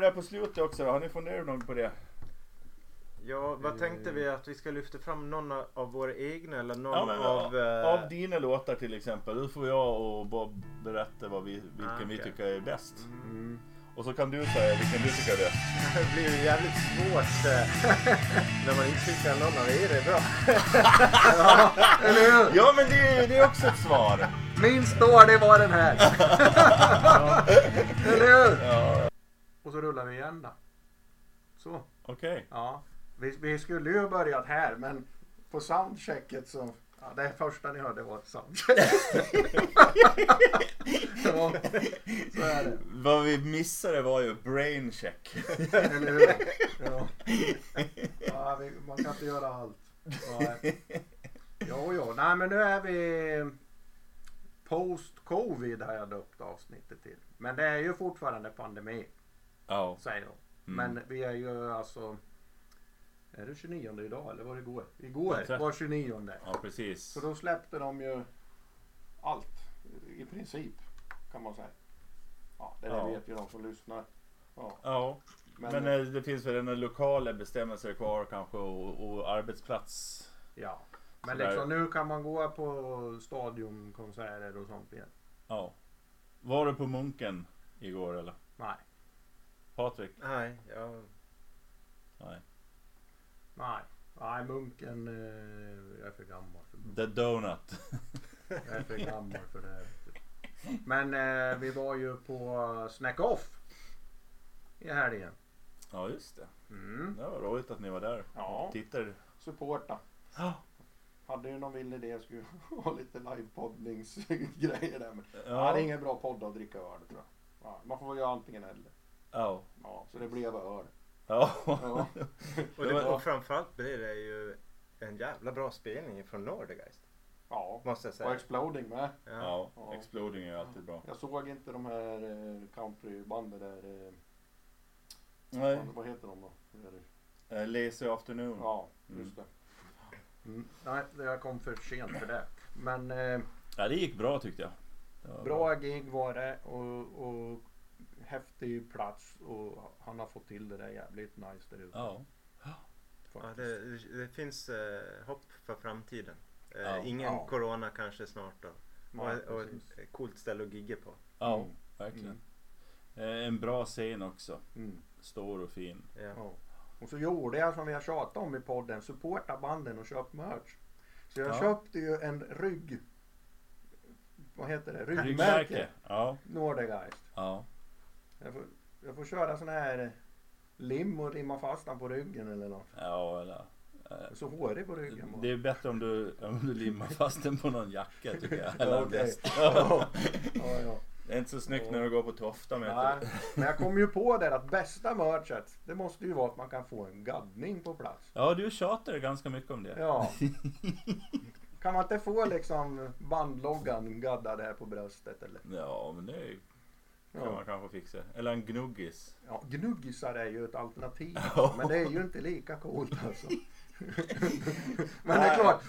det där på slutet också? Har ni funderat något på det? Ja, vad tänkte vi att vi ska lyfta fram någon av våra egna eller någon Ja, men, av... eh, Av dina låtar till exempel. Då får jag och Bob berätta vad vi, vilken Ah, vi okej. tycker är bäst. Mm. Och så kan du säga vilken du tycker är bäst. Det blir ju jävligt svårt eh, när man inte tycker att någon av er är bra. Eller hur? Ja men det, det är också ett svar. Min står det var den här. Eller hur? Ja, Och så rullar vi igen då. Så. okej. Ja. Vi, vi skulle ju börjat här men på soundchecket så. Ja, det första ni hörde var ett soundcheck. ja, så är det. Vad vi missade var ju brain check. Eller hur? Ja. Ja, vi, man kan inte göra allt. Ja. Jo, jo. Nej, men nu är vi post-covid har jag döpt avsnittet till. Men det är ju fortfarande pandemi, Ja. säger de. Mm. Men vi är ju alltså... Är det 29 idag eller var det igår? Igår Exakt. var 29. ja, precis. Så då släppte de ju allt i princip kan man säga. Ja, det Ja. vet ju de som lyssnar. Ja, Ja, men, men, eh, det finns väl en lokala bestämmelser kvar kanske och, och arbetsplats. ja. men sådär. liksom, nu kan man gå på stadionkonserter och sånt igen. Ja. Var du på Munken igår eller? Nej, Patrik? Nej, ja, Nej. nej. Nej, munken. Eh, jag är för gammal för The Donut. Jag är för gammal för det här. Men eh, vi var ju på Snack Off i helgen. Ja just det. Mm. Det var roligt att ni var där. Ja. Och tittade. Supporta. Ja. Hade ju någon vill idé skulle ha lite livepoddningsgrejer där. Men ja. Ja. det är ingen bra podd att dricka öl tror jag. Ja, man får väl göra antingen eller. Ja. Ja, så det blev öl. Ja. Ja. och, Det och framförallt blir det ju en jävla bra spelning från Nordegeist. ja. Måste jag Och säga. Exploding med. Ja. Ja. Exploding är ju alltid bra. Jag såg inte de här eh, countrybanden där. Eh, Nej. vad- heter de då? Uh, lazy afternoon. Ja, Mm. just det. Mm. Nej, jag kom för sent för det. Men eh, Ja, det gick bra tyckte jag. Var bra gig var det och, och häftig plats och han har fått till det där jävligt nice där ute. Ja. Ja, det, det finns eh, hopp för framtiden. Eh, Ja. Ingen Ja. corona kanske snart då. Nej, och, och ett coolt ställe att gigga på. Ja, Mm. verkligen. Eh, En bra scen också. Mm. Stor och fin. Ja. Ja. Och så gjorde jag som vi har tjatat om i podden, supporta banden och köp merch. Så jag Ja. köpte ju en rygg... Vad heter det? Ryggmärke. Ryggmärke. Ja. Nordegeist. Ja. Jag får, jag får köra sån här lim och limma fast den på ryggen eller något. Ja, eller. eh, Så hårig på ryggen bara. Det är bättre om du, om du limmar fast den på någon jacka tycker jag. Eller väst. ja, ja, ja. Det är inte så snyggt när du går på Tofta med Nej, men jag kom ju på det att bästa merchet, det måste ju vara att man kan få en gaddning på plats. Ja, du tjatar ganska mycket om det. Ja. Kan man inte få liksom bandloggan gaddad här på bröstet eller? Ja, men det kan Ja. man kanske fixa. Eller en gnuggis. Ja, gnuggisar är ju ett alternativ. Ja. Men det är ju inte lika coolt alltså. men det är klart,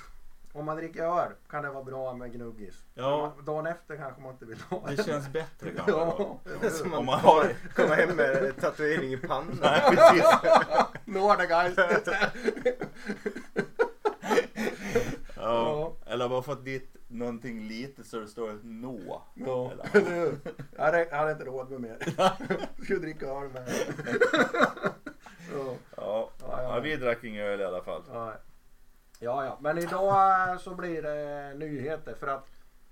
om man dricker öl kan det vara bra med gnuggis. Ja. Dagen efter kanske man inte vill ha Det känns bättre kanske. Ja, Så Om man, man har... kommer hem med tatuering i pannan. Nej, precis. Nordegeist. Ja. Eller bara det är någonting lite så det står nå. Ja, Eller-? Jag hade, inte råd med mer. Skulle dricka öl med. ja, Ja. Ja, vi drack ingen öl i alla fall. ja. ja, ja. Men idag så blir det nyheter för att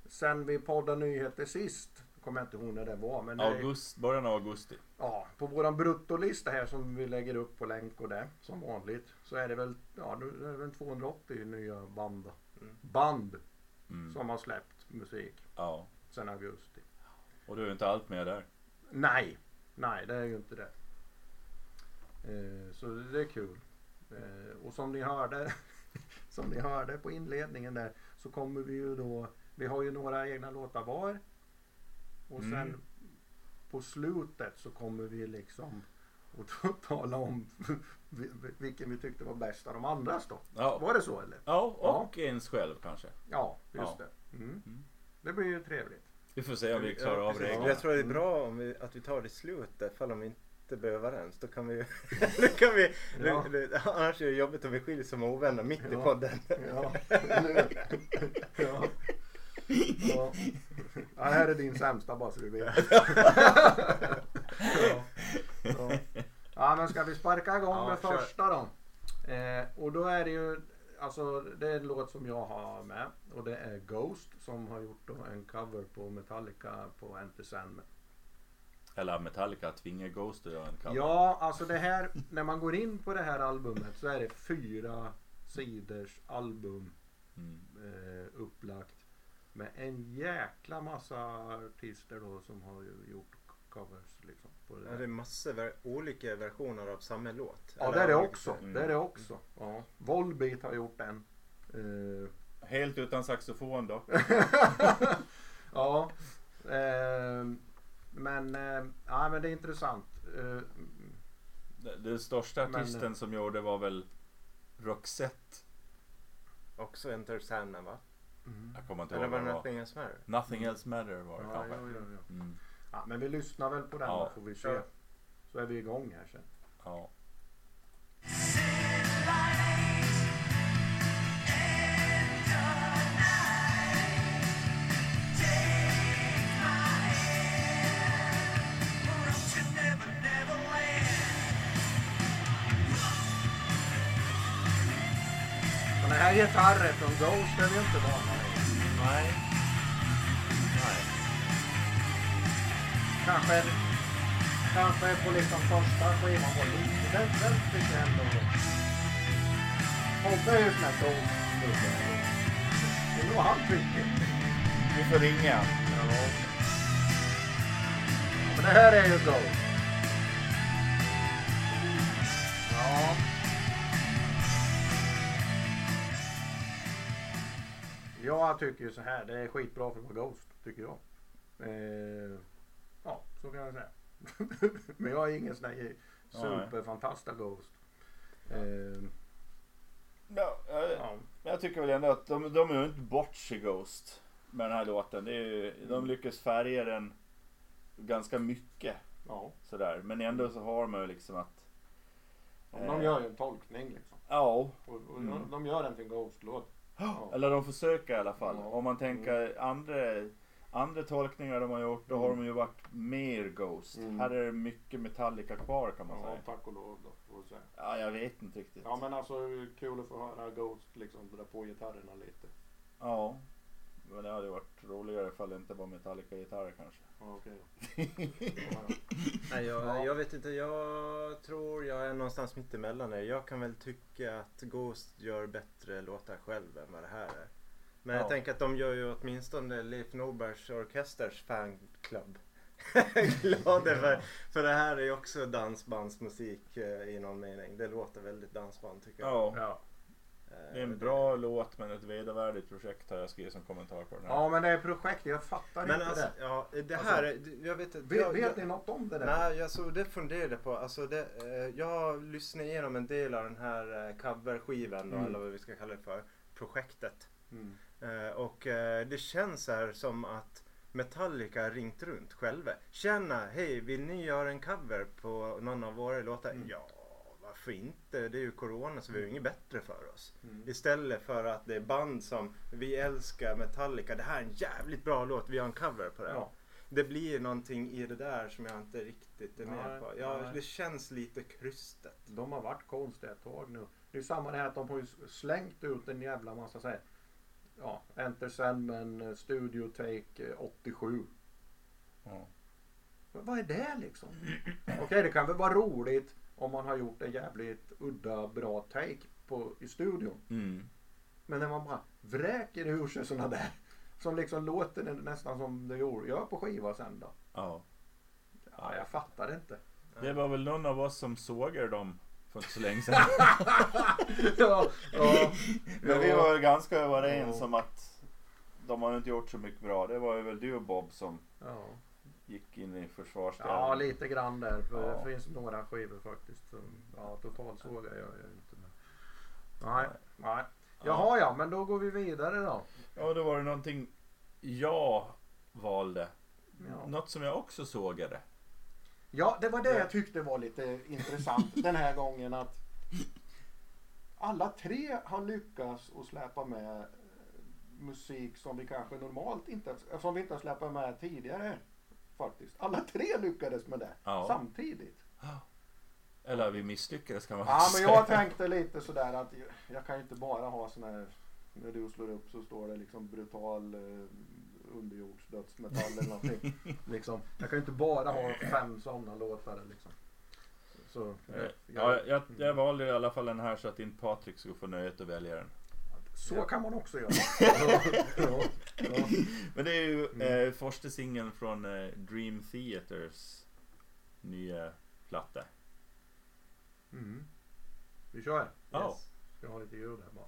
sen vi poddade nyheter sist, kommer jag inte ihåg när det var, men det, August, början av augusti. ja, på våran bruttolista här som vi lägger upp på länk och det som vanligt så är det väl, ja, nu är det väl 280 nya band. Band Mm. som har släppt musik Ja. sen augusti. Och du är inte allt med där. Nej, nej det är ju inte det. Eh, så det är kul. Eh, och som ni hörde, som ni hörde på inledningen där så kommer vi ju då, vi har ju några egna låtar var. Och sen Mm. på slutet så kommer vi liksom att tala om vilken vi tyckte var bäst av de andras då. Ja, Var det så eller? ja och ens själv kanske. Ja, just Ja. det. Mm. Mm. Det blir ju trevligt. Vi får se om vi klarar av reglerna. Jag tror det är bra om vi, att vi tar det i slutet ifall om vi inte bli överens. Då kan vi... då kan vi Ja. annars är det jobbigt om vi skiljer som ovänner mitt i Ja. podden. Ja, ja. Ja. ja, det här är din sämsta bara så du vet. ja. Ja. men ska vi sparka igång Ja, med kör. första då? Eh, och då är det ju, alltså det är en låt som jag har med och det är Ghost som har gjort en cover på Metallica på Enter Sandman. Eller Metallica tvingar Ghost att göra en cover. Ja, alltså det här, när man går in på det här albumet så är det fyra sidors album Mm. eh, upplagt med en jäkla massa artister då som har gjort covers liksom. På det Ja, där. det är massor ver- olika versioner av samma låt. Ja Eller det är det också. Mm. Det är det också. Ja. Volbeat har gjort en. Eh, Helt utan saxofon då. ja. Eh, men, eh, ja, men det är intressant. Eh, Den- Den största Men- artisten som gjorde var väl Roxette. Också Enter Sandman va? Jag kommer inte Eller ihåg var vad det var. Nothing Else Matter? Nothing else matter var det ja, kanske. ja, ja, ja. Mm. Ja, men vi lyssnar väl på den Ja. då får vi se. Så är vi igång här sen. Ja. Den här gitarren från Ghost är vi inte vana vid. Nej. Kanske, kanske på liksom första skivan var lite, den, den tycker jag ändå. Tobbe är ju sån här Ghost-snubbe. Det är nog han tycker. Vi får ringa. Ja. Men det här är ju Ghost. Ja. Jag tycker ju så här, det är skitbra för att vara Ghost, tycker jag. Eh, ja, så kan jag säga. Men jag är ingen sån här superfantast av Ghost. Eh, Ja, jag, ja. men jag tycker väl ändå att de, de är ju inte bort sig Ghost med den här låten. Det är ju, de lyckas färga den ganska mycket ja. sådär. Men ändå så har man ju liksom att... De gör ju en tolkning liksom. Ja, Och, och Mm. de, de gör den till en Ghost-låt. Ja. eller de försöker i alla fall. Ja. Om man tänker andra, andra tolkningar de har gjort, då har de ju varit mer Ghost. Mm. Här är det mycket Metallica kvar kan man Ja, säga. tack och lov då. Får vi säga. Ja, jag vet inte riktigt. Ja men alltså kul att få höra Ghost liksom dra på gitarrerna lite. Ja. Men det hade ju varit roligare ifall det inte var Metallica-gitarrer kanske. Ja okej då. Ja, Nej, jag, Ja. jag vet inte. Jag tror jag är någonstans mitt emellan. er. Jag kan väl tycka att Ghost gör bättre låtar själv än vad det här är. Men Ja. jag tänker att de gör ju åtminstone Leif Norbergs orkesters fanclub glada för, för det här är ju också dansbandsmusik eh, i någon mening. Det låter väldigt dansband tycker jag. Ja. ja. Eh, Det är en bra låt men ett vedervärdigt projekt har jag skrivit som kommentar på den här. ja men det är projekt, jag fattar Men inte alltså, det. ja, det Alltså, här, är- jag vet inte. Vet, jag- vet ni något om det där? Nej, alltså det funderade jag på. Alltså det, eh, jag lyssnade igenom en del av den här eh, coverskivan Mm. eller vad vi ska kalla det för. Projektet. Mm. Eh, och eh, det känns här som att Metallica ringt runt själva. Tjena, hej, vill ni göra en cover på någon av våra låtar? Mm. Ja, varför inte? Det är ju corona så vi har ju inget bättre för oss. Mm. Istället för att det är band som vi älskar Metallica. Det här är en jävligt bra låt, vi har en cover på den. Ja. Det blir någonting i det där som jag inte riktigt är med Nej, på. Ja, nej. det känns lite krystet. De har varit konstiga ett tag nu. Det är samma det här att de har ju slängt ut en jävla massa så här. Ja, Enter Sandman eh, Studio Take eh, 87. Ja. Men vad är det liksom? Okej, det kan väl vara roligt om man har gjort en jävligt udda bra take på, i studion. Mm. Men när man bara vräker ur sig sådana där. Som liksom låter nä- nästan som det gör på skiva sen då. ja. Ja, jag fattar inte. Det var väl någon av oss som sågade dem för inte så länge sedan. ja, ja, Men vi var väl ganska överens Ja. om att de har inte gjort så mycket bra. Det var ju väl du och Bob som ja. gick in i försvarsställning. ja, lite grann där. För Ja. Det finns några skivor faktiskt. Som, ja, totalsågar gör jag inte. Men... Nej, nej. Jaha ja, men då går vi vidare då. Ja, då var det någonting jag valde. Ja. Något som jag också sågade. Ja, det var det jag tyckte var lite intressant den här gången att alla tre har lyckats att släppa med eh, musik som vi kanske normalt inte, som vi inte har släppt med tidigare. Faktiskt. Alla tre lyckades med det Ja. samtidigt. Eller vi misslyckades kan man Ja, men säga. jag tänkte lite sådär att jag, kan ju inte bara ha sån här, när du slår upp så står det liksom brutal eh, underjordsdödsmetall eller någonting. liksom. Jag kan ju inte bara ha fem sådana låtar liksom. Så, Eh, jag, Ja, jag, jag valde i alla fall den här så att inte Patrik skulle få nöjet att välja den. så kan man också göra. ja, ja, ja. Men det är ju Mm. eh, första singeln från eh, Dream Theaters nya platta. Mm. Vi kör. Ja. Yes. Ska jag ha lite ljud här bara.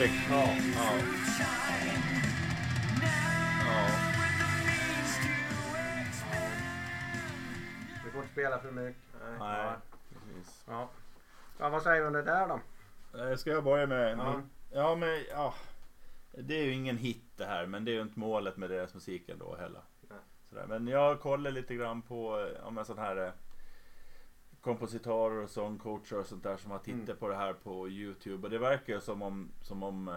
Patrik! Ja. Ja. Vi får inte spela för mycket. Nej. Precis. Ja. ja vad säger du om det där då? Eh, Ska jag börja med? Ja. Ja men ja. Det är ju ingen hit det här men det är ju inte målet med deras musik ändå heller. Nej. Men jag kollar lite grann på eh, om en sån här eh, kompositörer och sångcoacher och sånt där som har tittat Mm. på det här på Youtube och det verkar ju som om, som om eh,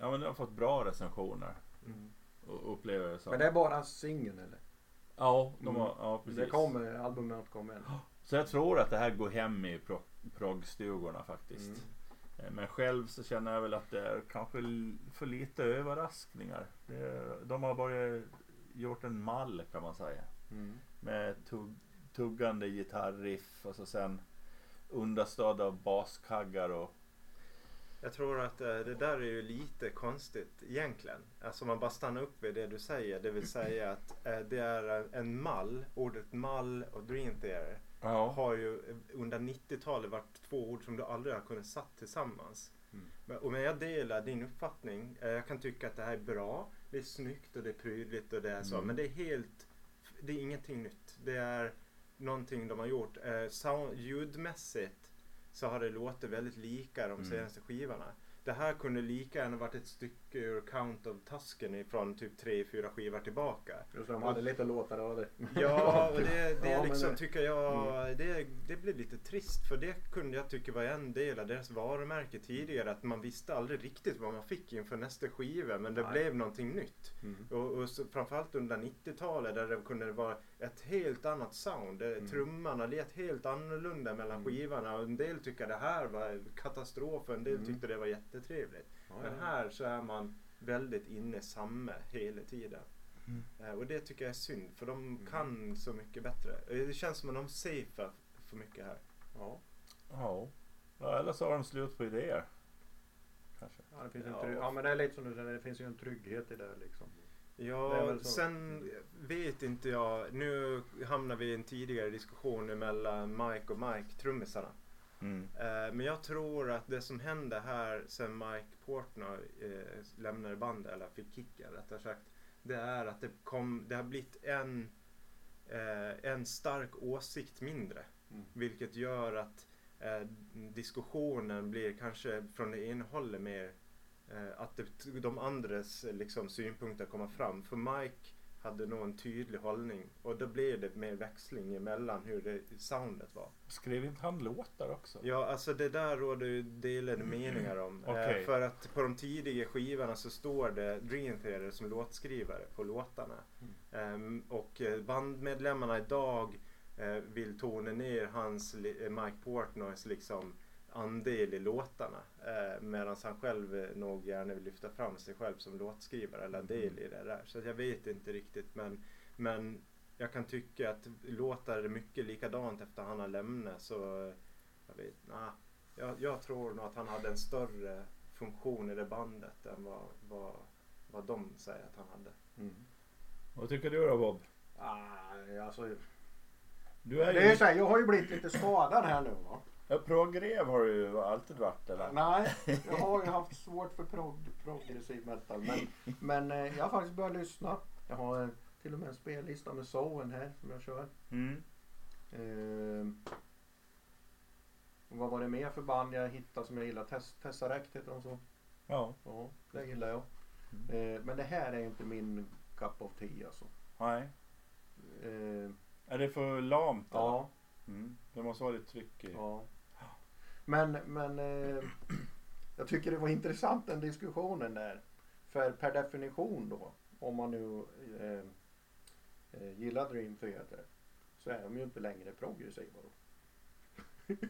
ja men det har fått bra recensioner. Mm. Och upplever det som. Men det är bara singeln eller? Ja, de Mm. har, ja precis. Det kommer, albumet kommer. Så jag tror att det här går hem i pro- proggstugorna faktiskt. Mm. Eh, Men själv så känner jag väl att det är kanske för lite överraskningar. Det de har bara gjort en mall kan man säga. Mm. Med tugg, tuggande gitarriff och så sen understöd av baskaggar och Jag tror att eh, det där är ju lite konstigt egentligen. Alltså man bara stannar upp vid det du säger. Det vill säga att eh, det är en- mall. Ordet mall och dream theater ja. har ju under 90-talet varit två ord som du aldrig har kunnat satt tillsammans. Mm. Och men jag delar din uppfattning. Eh, Jag kan tycka att det här är bra. Det är snyggt och det är prydligt och det är så. Mm. Men det är helt, det är ingenting nytt. Det är någonting de har gjort. Eh, sound, ljudmässigt så har det låtit väldigt lika de Mm. senaste skivorna. Det här kunde lika gärna varit ett stycke ur Count of Tuscany från typ tre fyra skivor tillbaka. Just de hade lite låtar av det. Ja, och det, det Ja, liksom det- tycker jag, det, det blev lite trist för det kunde jag tycka var en del av deras varumärke tidigare. Att man visste aldrig riktigt vad man fick inför nästa skiva men det Nej. blev någonting nytt. Mm. Och, och så, framförallt under 90-talet där det kunde vara ett helt annat sound. Det, Mm. Trummarna lät helt annorlunda mellan Mm. skivorna och en del tycker det här var katastrof och en del Mm. tyckte det var jättetrevligt. Men här så är man väldigt inne samma hela tiden. Mm. Eh, Och det tycker jag är synd för de Mm. kan så mycket bättre. Eh, Det känns som att de safear för mycket här. Ja. Ja. ja. Eller så har de slut på idéer. Kanske. Ja, det finns en Ja. trygg... ja men det är lite som du säger, det finns ju en trygghet i det liksom. Ja, sen vet inte jag. Nu hamnar vi i en tidigare diskussion mellan Mike och Mike, trummisarna. Mm. Eh, Men jag tror att det som hände här sen Mike Portnoy eh, lämnade bandet, eller fick kicken rättare sagt. Det är att det, kom, det har blivit en, eh, en stark åsikt mindre. Mm. Vilket gör att diskussionen blir kanske från det ena hållet mer att det, de andres liksom, synpunkter kommer fram. För Mike hade nog en tydlig hållning och då blev det mer växling emellan hur det soundet var. Skrev inte han låtar också? Ja, alltså det där råder ju delade meningar om. Eh, för att på de tidiga skivorna så står det Dream Theater som låtskrivare på låtarna. Ehm, och eh, bandmedlemmarna idag eh, vill tona ner hans Mike Portnoys liksom andel i låtarna. Eh, Medan han själv nog gärna vill lyfta fram sig själv som låtskrivare eller del i det där. Så jag vet inte riktigt men, men jag kan tycka att låtar är mycket likadant efter han har lämnat så jag vet, nah, jag, jag tror nog att han hade en större funktion i det bandet än vad, vad, vad de säger att han hade. Mm. Vad tycker du då Bob? Ah, alltså, Du är det är ju... så här, jag har ju blivit lite skadad här nu va. Ja, progrev har du ju alltid varit eller? Nej, jag har ju haft svårt för prog, progressiv metal. Men, men eh, jag har faktiskt börjat lyssna. Jag har till och med en spellista med Soen här som jag kör. Mm. Eh, vad var det mer för band jag hittade som jag gillar? Tess, Tessarect heter de så? Ja. Ja, det gillar jag. Eh, men det här är inte min cup of tea alltså. Nej. Eh, Är det för lamt eller? ja, Mm. Det måste vara lite tryck i. ja. Men, men eh, jag tycker det var intressant den diskussionen där. För per definition då, om man nu eh, eh, gillar Dream Theater så är de ju inte längre progressiva då.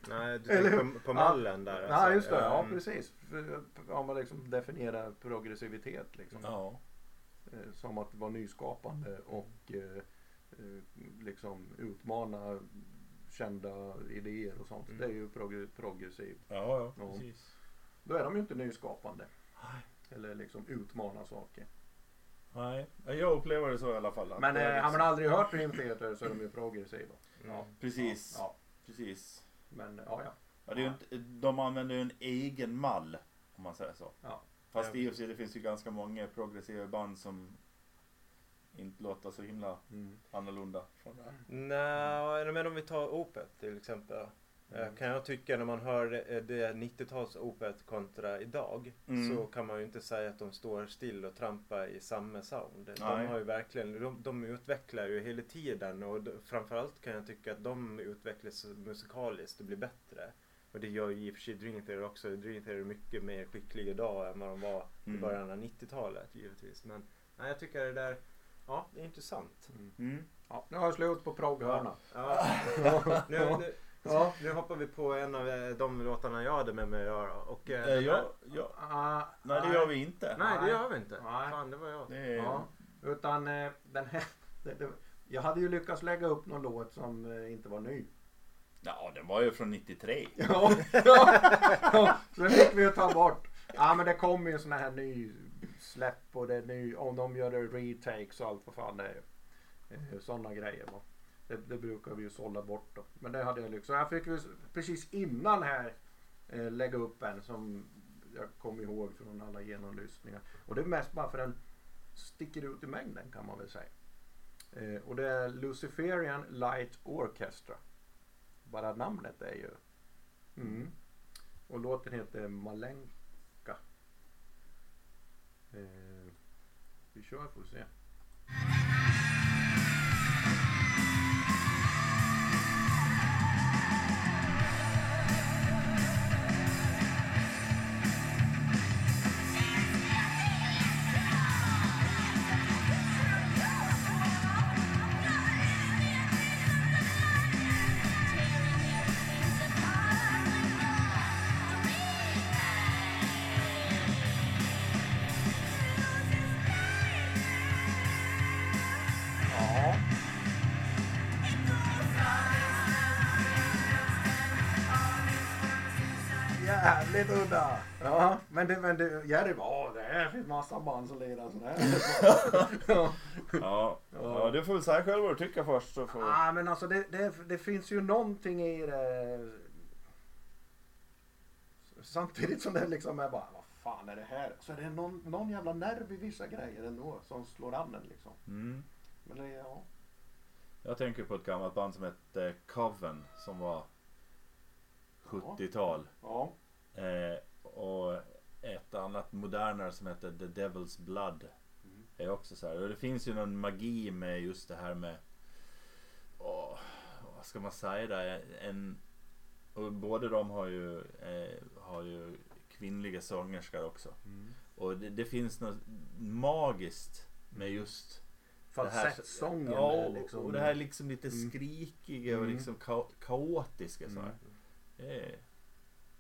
Nej, du Eller på, på mallen där Ja just det, ja Mm. precis. För, Om man liksom definierar progressivitet liksom. Ja. Eh, Som att vara nyskapande och eh, liksom utmana kända idéer och sånt. Mm. Det är ju progr- progressiv. Ja, ja, precis. Då är de ju inte nyskapande. Eller liksom utmana saker. Nej, jag upplever det så i alla fall. Men eh, har man liksom- aldrig hört Dream Theater så är de ju progressiva. Ja. Precis. Ja, Precis. men ja, ja. Ja, det är inte, de använder ju en egen mall om man säger så. ja. Fast i och för sig det finns ju ganska många progressiva band som inte låter så himla Mm. annorlunda från det här. Nej, men om vi tar Opet till exempel. Eh, Kan jag tycka när man hör eh, det 90-tals Opet kontra idag Mm. så kan man ju inte säga att de står still och trampar i samma sound. De har ju verkligen, de, de utvecklar ju hela tiden och framförallt kan jag tycka att de utvecklas musikaliskt och blir bättre. Och det gör ju i och för sig Dream Theater också. Dream Theater är mycket mer skickliga idag än vad de var i Mm. början av 90-talet givetvis. Men nej, jag tycker det där, ja det är intressant. Mm. ja. Nu har jag slut på progghörna. Ja. nu, nu, Ja. nu hoppar vi på en av eh, de låtarna jag hade med mig att göra. Och, eh, Eh, den ja, här- ja. Ah, Nej det gör vi inte. Nej, det gör vi inte. Nej. Fan, det var jag. Det är, Ja, utan eh, den här. Det, det, jag hade ju lyckats lägga upp någon låt som eh, inte var ny. ja, den var ju från 93. Ja, ja, ja. Så fick vi ju ta bort. Ja men det kommer ju sån här ny släpp och det är ny, om de gör det retakes och allt vad fan det är. Eh, Sådana grejer va. Det, det brukar vi ju sålla bort då. Men det hade jag lyckats. Jag fick precis innan här eh, lägga upp en som jag kom ihåg från alla genomlyssningar. Och det är mest bara för den sticker ut i mängden kan man väl säga. Eh, och det är Luciferian Light Orchestra. Bara namnet är ju Mm. Och låten heter Malenka. Eh, vi kör får Jävligt udda. Ja, men det, men det, Jerry bara, "Åh, det här finns massa band som lirar sådär. ja. Ja. ja, du får väl säga själv vad du tycker först. Så får... Ah, men alltså det, det, det finns ju någonting i det. Samtidigt som det liksom är bara, vad fan är det här? Så är det någon, någon jävla nerv i vissa grejer ändå som slår an en liksom. Mm. Men det, ja. Jag tänker på ett gammalt band som hette Coven som var 70-tal. Ja. Eh, och ett annat modernare som heter The Devil's Blood. Mm. Är också så här. Och det finns ju någon magi med just det här med åh, vad ska man säga där? En, och båda de har ju, eh, har ju kvinnliga sångerskor också. Och det, det finns något magiskt med just falsettsången. Ja, liksom. och det här liksom lite Mm. skrikiga och Mm. liksom ka kaotiska så här. Mm. Det är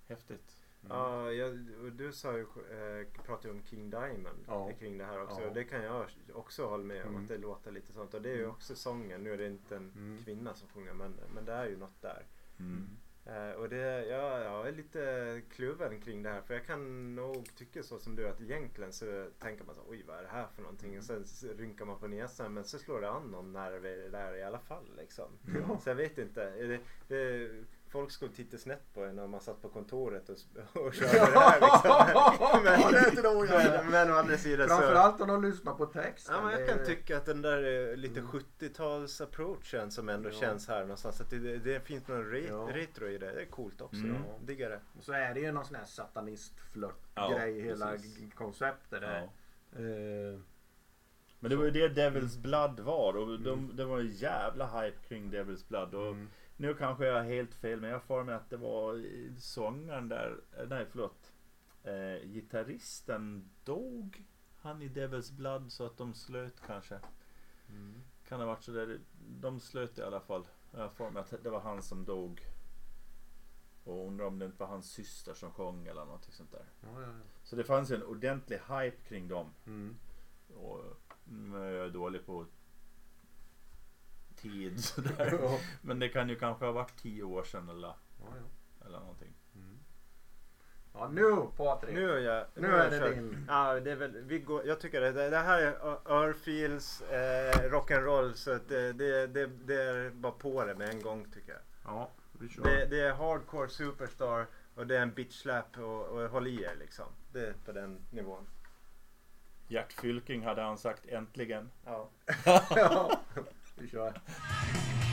häftigt. Ja, jag, du sa ju, eh, pratade ju om King Diamond Ja. kring det här också. Ja. Och det kan jag också hålla med om Mm. att det låter lite sånt. Och det är ju Mm. också sången. Nu är det inte en Mm. kvinna som sjunger men, men det är ju något där. Mm. Eh, och det, ja, jag är lite kluven kring det här. För jag kan nog tycka så som du att egentligen så tänker man så oj vad är det här för någonting? Mm. Och sen rynkar man på näsan men så slår det an någon nerv i det där i alla fall liksom. Ja. Så jag vet inte. Det, det, folk skulle titta snett på en när man satt på kontoret och, och körde det här liksom. Jag. men, men å andra sidan så. Framförallt om de lyssnar på texten. Ja, men jag kan är- tycka att den där eh, lite Mm. 70-tals approachen som ändå Ja. känns här någonstans. Att det, det, det finns någon re, Ja. retro i det. Det är coolt också. Mm. Ja. Diggar det. Så är det ju någon sån här satanistflört Ja, grej hela konceptet där. Ja. Eh, Men det var ju det Devil's Blood var och de, det var en jävla hype kring Devil's Blood. Och mm. Nu kanske jag har helt fel men jag för mig att det var sångaren där, eh, nej förlåt. Eh, gitarristen dog han i Devil's Blood så att de slöt kanske. Mm. Kan det ha varit så där, de slöt i alla fall. Jag för mig att det var han som dog. Och undrar om det inte var hans syster som sjöng eller någonting sånt där. Ja, ja, ja. Så det fanns en ordentlig hype kring dem. Mm. Och nu är jag dålig på tid sådär. ja, Men det kan ju kanske ha varit tio år sedan eller, ja. eller någonting. Mm. ja, nu Patrik. Nu är jag... Nu har är jag det kört. din. Ja, det är väl, vi går, jag tycker det, det här är Örfils eh, rock'n'roll så att det, det, det, det är bara på det med en gång tycker jag. Ja, vi kör. Det, det är hardcore superstar och det är en bitch slap och, och håll i er liksom. Det är på den nivån. Gert Fylking hade han sagt äntligen. Ja. ja, vi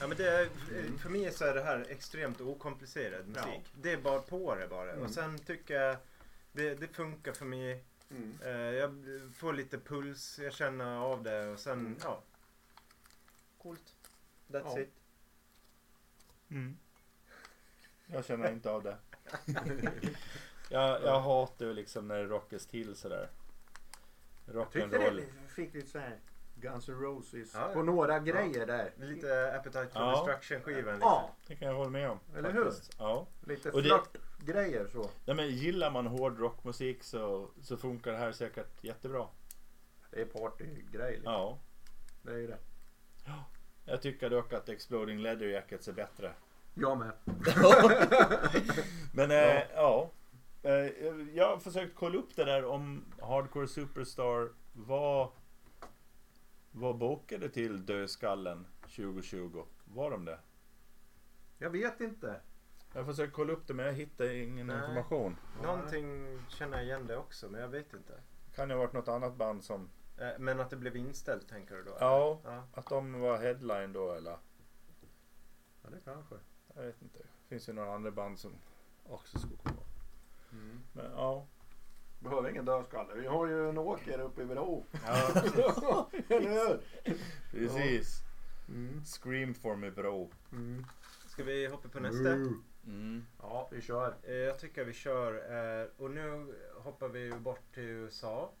Ja. Ja, men det är, för mig så är det här extremt okomplicerad musik. Det är bara på det bara. Mm. Och sen tycker jag det, det funkar för mig. Mm. Eh, jag får lite puls, jag känner av det och sen, Mm. ja. Coolt. That's Ja. it. Jag känner inte av det. jag, jag hatar ju liksom när det rockas till sådär. Jag tyckte Rock'n'roll. det fick lite såhär Guns N' Roses Ja, ja. på några grejer där. Lite Appetite for Ja. Destruction skivan liksom. Ja, Det kan jag hålla med om. Eller faktiskt. Ja. lite Och det- flörtgrejer så. Nej, men gillar man hård rockmusik så, så funkar det här säkert jättebra. Det är partygrej liksom. Ja. Det är ju det. Jag tycker dock att Exploding Leather Jackets är bättre. Jag med. Men eh, ja. Eh, jag har försökt kolla upp det där om Hardcore Superstar var var bokade till Dödskallen 2020. Var de det? Jag vet inte. Jag har försökt kolla upp det men jag hittar ingen Nej. information. Någonting känner jag igen det också men jag vet inte. Kan det ha varit något annat band som... Eh, Men att det blev inställt tänker du då? eller? Ja, ja. att de var headline då eller? Ja, det kanske. Jag vet inte. Finns ju några andra band som också skulle komma. Mm. Men ja. Behöver ingen dödskalle. Vi har ju en åker uppe i Bro. Ja. Eller hur? Precis. Mm. Scream for me bro. Mm. Ska vi hoppa på nästa? Mm. Ja, vi kör. Eh, Jag tycker vi kör. eh, Och nu hoppar vi ju bort till USA.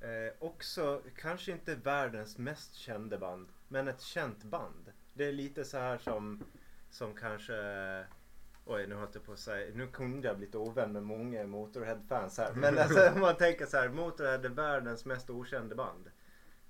Eh, också kanske inte världens mest kända band. Men ett känt band. Det är lite så här som, som kanske... Oj, nu höll jag på att säga... Nu kunde jag blivit ovän med många Motorhead-fans här. Men alltså, om man tänker så här. Motorhead är världens mest okända band.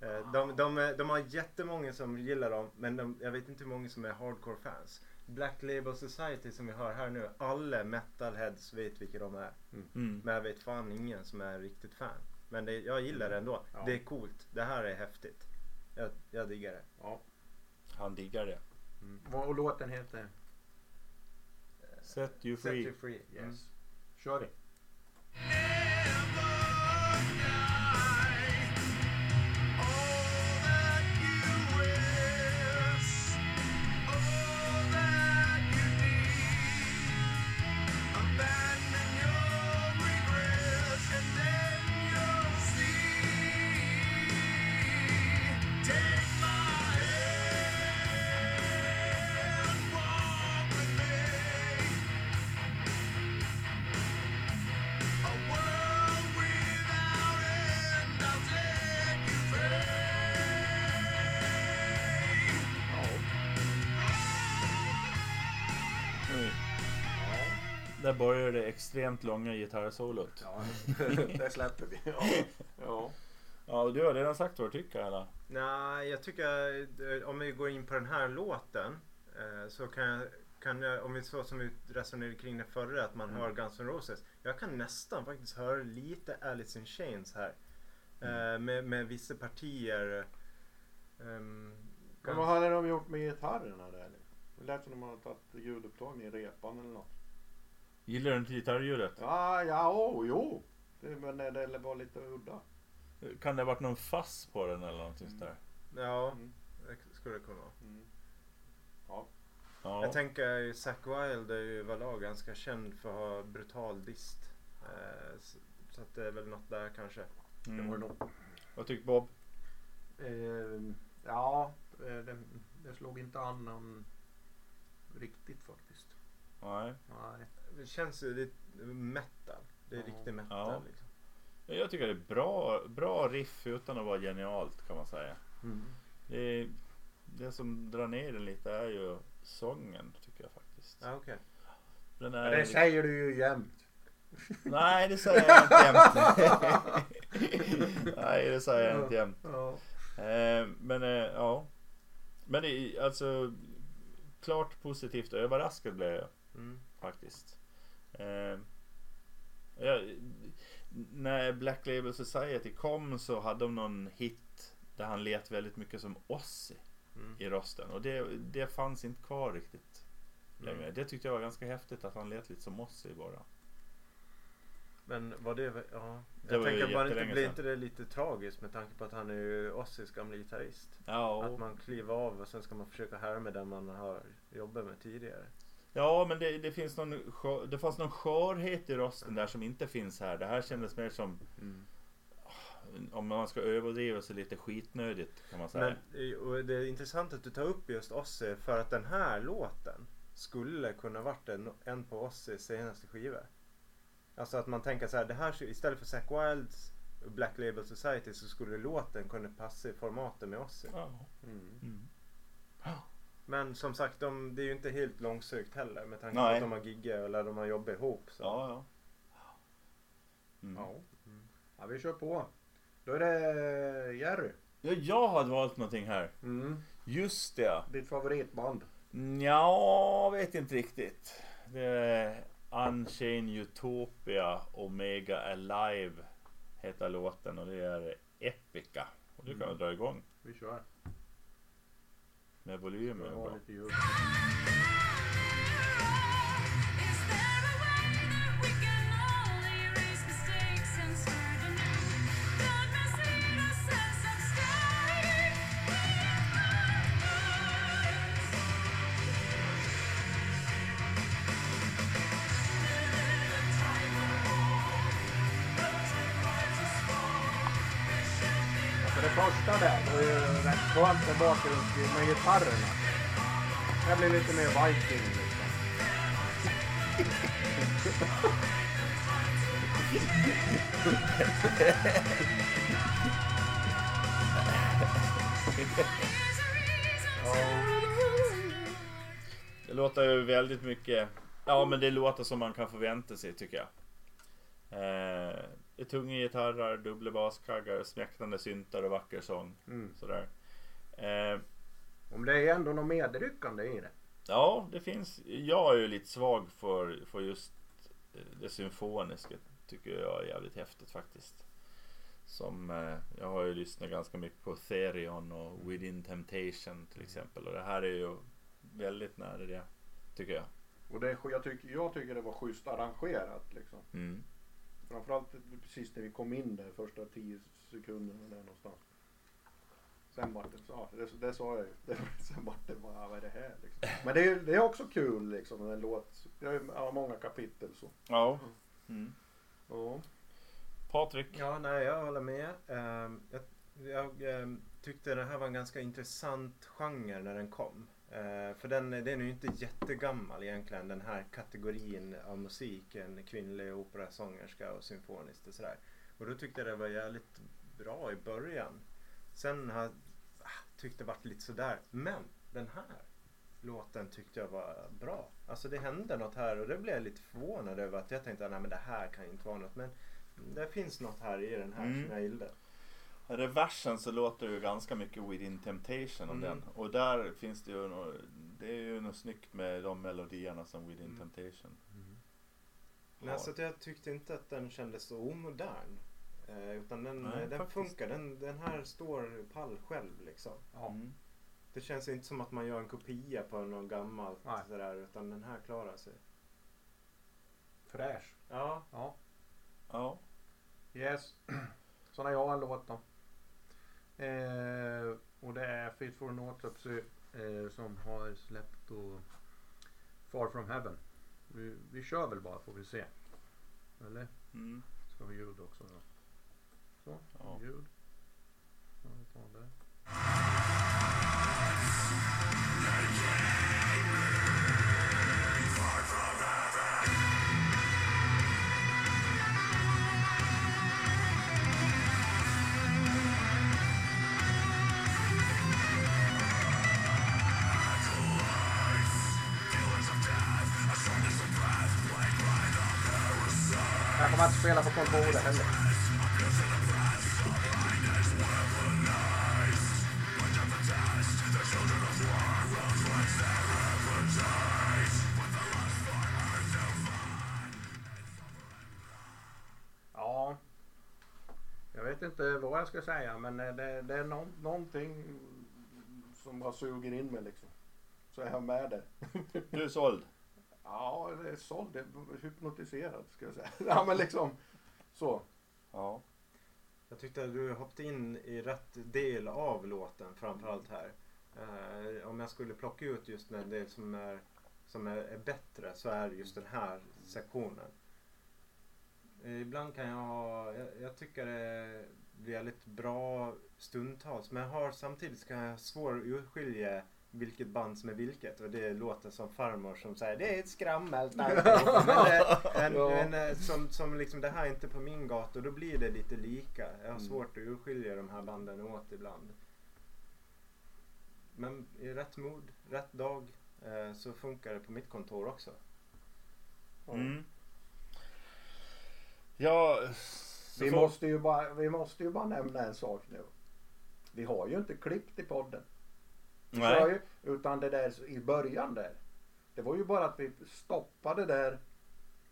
Eh, De, de, de har jättemånga som gillar dem. Men de, jag vet inte hur många som är hardcore-fans. Black Label Society som vi hör här nu. Alla metalheads vet vilka de är. Mm. Men jag vet fan ingen som är riktigt fan. Men det, jag gillar det ändå. Ja. Det är coolt. Det här är häftigt. Jag, jag diggar det. Ja. Han diggar det. Mm. Och låten heter? Set you Set free. you free. Yes. Mm. Kör det. Där börjar det extremt långa gitarrsolot. ja det släpper vi. Ja. Ja. Ja, du har redan sagt vad du tycker eller? Nej, jag tycker eh, om vi går in på den här låten eh, så kan jag, kan jag, om vi så som vi resonerade kring det förra, att man Mm. hör Guns N' Roses. Jag kan nästan faktiskt höra lite Alice in Chains här. Mm. Eh, med, med vissa partier. ehm, Men vad hade de gjort med gitarrerna där? Det lät som de hade tagit ljudupptagning i repan eller något. Gillar du inte gitarrljudet? Ja, ja, oh, jo. Det, men det, det var lite udda. Kan det ha varit någon fass på den eller någonting sånt där? Ja, Mm. det skulle det kunna vara. Mm. Ja. Ja. Jag tänker Zack Wilde är ju överlag ganska känd för att ha brutal dist. Eh, så, så att det är väl något där kanske. Det var Mm. nog. Vad tycker Bob? Eh, ja, det, det slog inte an någon riktigt faktiskt. Nej. Nej. Det känns ju lite metal. Det är Ja. riktig metal Ja. liksom. Jag tycker det är bra, bra riff utan att vara genialt kan man säga. Mm. Det, är, det som drar ner den lite är ju sången tycker jag faktiskt. Ja, okej. Den är, det säger du ju jämt. Nej det säger jag inte jämt. Nej det säger jag inte jämt. Ja. Eh, men eh, ja. Men det är alltså klart positivt överraskad blev jag Mm. faktiskt. Eh, jag, när Black Label Society kom så hade de någon hit där han lät väldigt mycket som Ozzy Mm. i rösten och det, det fanns inte kvar riktigt längre. Mm. Det tyckte jag var ganska häftigt att han lät lite som Ozzy bara. Men var det, ja. Det Jag tänker bara inte, blir inte det lite tragiskt med tanke på att han är ju Ozzys gamla gitarrist? Ja, Att man kliver av och sen ska man försöka härma den man har jobbat med tidigare. Ja men det, det finns någon det fanns någon skörhet i rösten där som inte finns här. Det här kändes mer som om man ska överdriva så lite skitnödigt kan man säga. Men det är intressant att du tar upp just Ozzy för att den här låten skulle kunna varit en, en på Ozzys senaste skiva. Alltså att man tänker så här, det här istället för Zack Wilds Black Label Society så skulle låten kunna passa i formatet med Ozzy. Ja. Mm. Mm. Men som sagt, de, det är ju inte helt långsökt heller med tanke på Nej. att de har giggat eller de har jobbat ihop. Så. Ja, ja. Mm. Ja. ja, vi kör på. Då är det Jerry. Ja, jag hade valt någonting här. Mm. Just det. Ditt favoritband. Ja, vet inte riktigt. Det är Unchained Utopia Omega Alive heter låten och det är Epica. Och du kan väl dra igång Vi kör. Med volymen. Första där var ju rätt skönt med bakgrund med gitarrerna. Det blir lite mer Viking liksom. Det låter ju väldigt mycket. Ja, men det låter som man kan förvänta sig tycker jag. Eh, det är tunga gitarrer, dubbla baskaggar, smäktande syntar och vacker sång. Mm. Sådär. Eh, Om det är ändå något medryckande i det. Ja, det finns. Jag är ju lite svag för, för just eh, det symfoniska. Tycker jag är jävligt häftigt faktiskt. Som, eh, jag har ju lyssnat ganska mycket på Therion och Within Temptation till exempel. Och det här är ju väldigt nära det. Tycker jag. Och det, jag, tycker, jag tycker det var schysst arrangerat liksom. Mm. Framförallt precis när vi kom in där första tio sekunderna där någonstans. Sen vart det, ja, det, det sa jag ju. Det, sen vart det bara, vad är det här liksom. Men det är, det är också kul liksom. En låt. Jag har många kapitel så. Ja. Mm. Ja. Patrik. Ja, nej, jag håller med. Ehm, jag jag ehm, tyckte det här var en ganska intressant genre när den kom. Eh, för den, den är ju inte jättegammal egentligen, den här kategorin av musik. En kvinnlig operasångerska och symfoniskt och sådär. Och då tyckte jag det var jävligt bra i början. Sen har ah, tyckte det varit lite sådär. Men den här låten tyckte jag var bra. Alltså det hände något här och det blev jag lite förvånad över att jag tänkte att det här kan ju inte vara något. Men det finns något här i den här Mm. som jag gillar. Reversen så låter det ju ganska mycket Within Temptation om Mm. den. Och där finns det ju nå- det är ju något snyggt med de melodierna som Within Mm. Temptation Nej, har. så att jag tyckte inte att den kändes så omodern. Eh, utan den, Nej, den faktiskt. funkar. Den, den här står pall själv liksom. Ja. Mm. Det känns inte som att man gör en kopia på något gammalt Nej. sådär, utan den här klarar sig. Fräsch. Ja, Ja. Ja. Yes. Så när jag har en låt då. Eh, och det är Fit for an Autopsy eh, som har släppt då Far from Heaven. Vi, vi kör väl bara får vi se. Eller? Mm. Ska vi ljud också då? Så, Ja. ljud. Ja, vi tar det. På kontoret heller. Ja. Jag vet inte vad jag ska säga men eh, det, det är nå någonting som bara suger in mig liksom. Så är jag med det. Du är såld? Ja, det är såld. Det är hypnotiserad ska jag säga. Ja men liksom så. Ja. jag tyckte att du hoppade in i rätt del av låten framförallt här. Eh, om jag skulle plocka ut just den del som är, som är, är bättre så är det just den här sektionen. Eh, Ibland kan jag ha, jag, jag tycker det blir väldigt bra stundtals men jag har samtidigt kan jag ha svår att urskilja vilket band som är vilket och det låter som farmor som säger det är ett skrammel alltihop." men, eh, men, Ja. men eh, som, som liksom det här är inte på min gata och då blir det lite lika. Jag har Mm. svårt att urskilja de här banden åt ibland. Men i rätt mod, rätt dag eh, så funkar det på mitt kontor också. Mm. Ja. Vi får- måste, ju bara, vi måste ju bara nämna en sak nu. Vi har ju inte klippt i podden. Nej. ju, utan det där i början där. Det var ju bara att vi stoppade där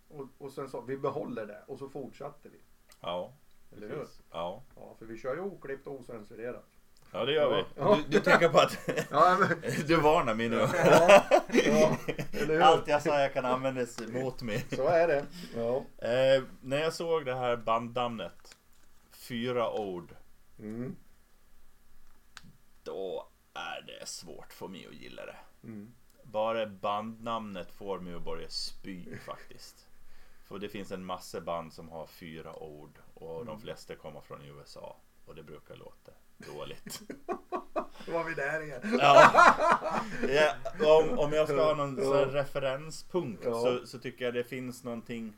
och, och sen så vi behåller det och så fortsatte vi. Ja. Eller hur? Ja. Ja, för vi kör ju oklippt och ocensurerat. ja, det gör vi. Ja. Du, du tänker på att Ja, men, du varnar mig nu. ja, ja? Allt jag sa jag kan användas mot mig. Så är det. Eh, när jag såg det här bandnamnet, Fyra ord, Mm. då är det svårt för mig att gilla det. Mm. Bara bandnamnet får mig att börja spy faktiskt. För det finns en massa band som har fyra ord och de flesta kommer från USA och det brukar låta dåligt. Då var vi där igen. Ja. Ja, om, om jag ska ha någon här referenspunkt Ja. så, så tycker jag det finns någonting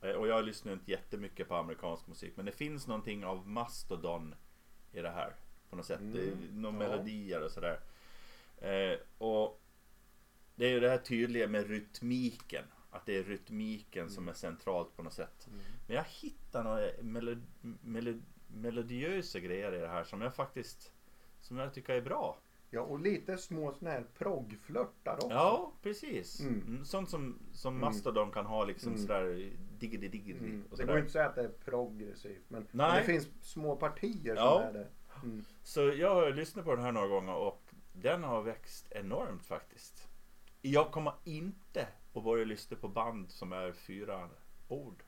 eh, och jag lyssnar inte jättemycket på amerikansk musik men det finns någonting av Mastodon i det här på något sätt. Det är Mm. några Ja. melodier och sådär. Eh, och det är ju det här tydliga med rytmiken. Att det är rytmiken som är centralt på något sätt. Men jag hittar några melo- melo- melodiösa grejer i det här som jag faktiskt som jag tycker är bra. Ja, och lite små såna här proggflörtar också. Ja, precis. Mm. Mm. Sånt som, som Mm. Mastodon kan ha liksom Mm. sådär diggity diggity Mm. Det går inte att säga att det är progressivt men, men det finns små partier som Ja. är det. Mm. Så jag har lyssnat på den här några gånger och den har växt enormt faktiskt. Jag kommer inte att börja lyssna på band som är fyra ord.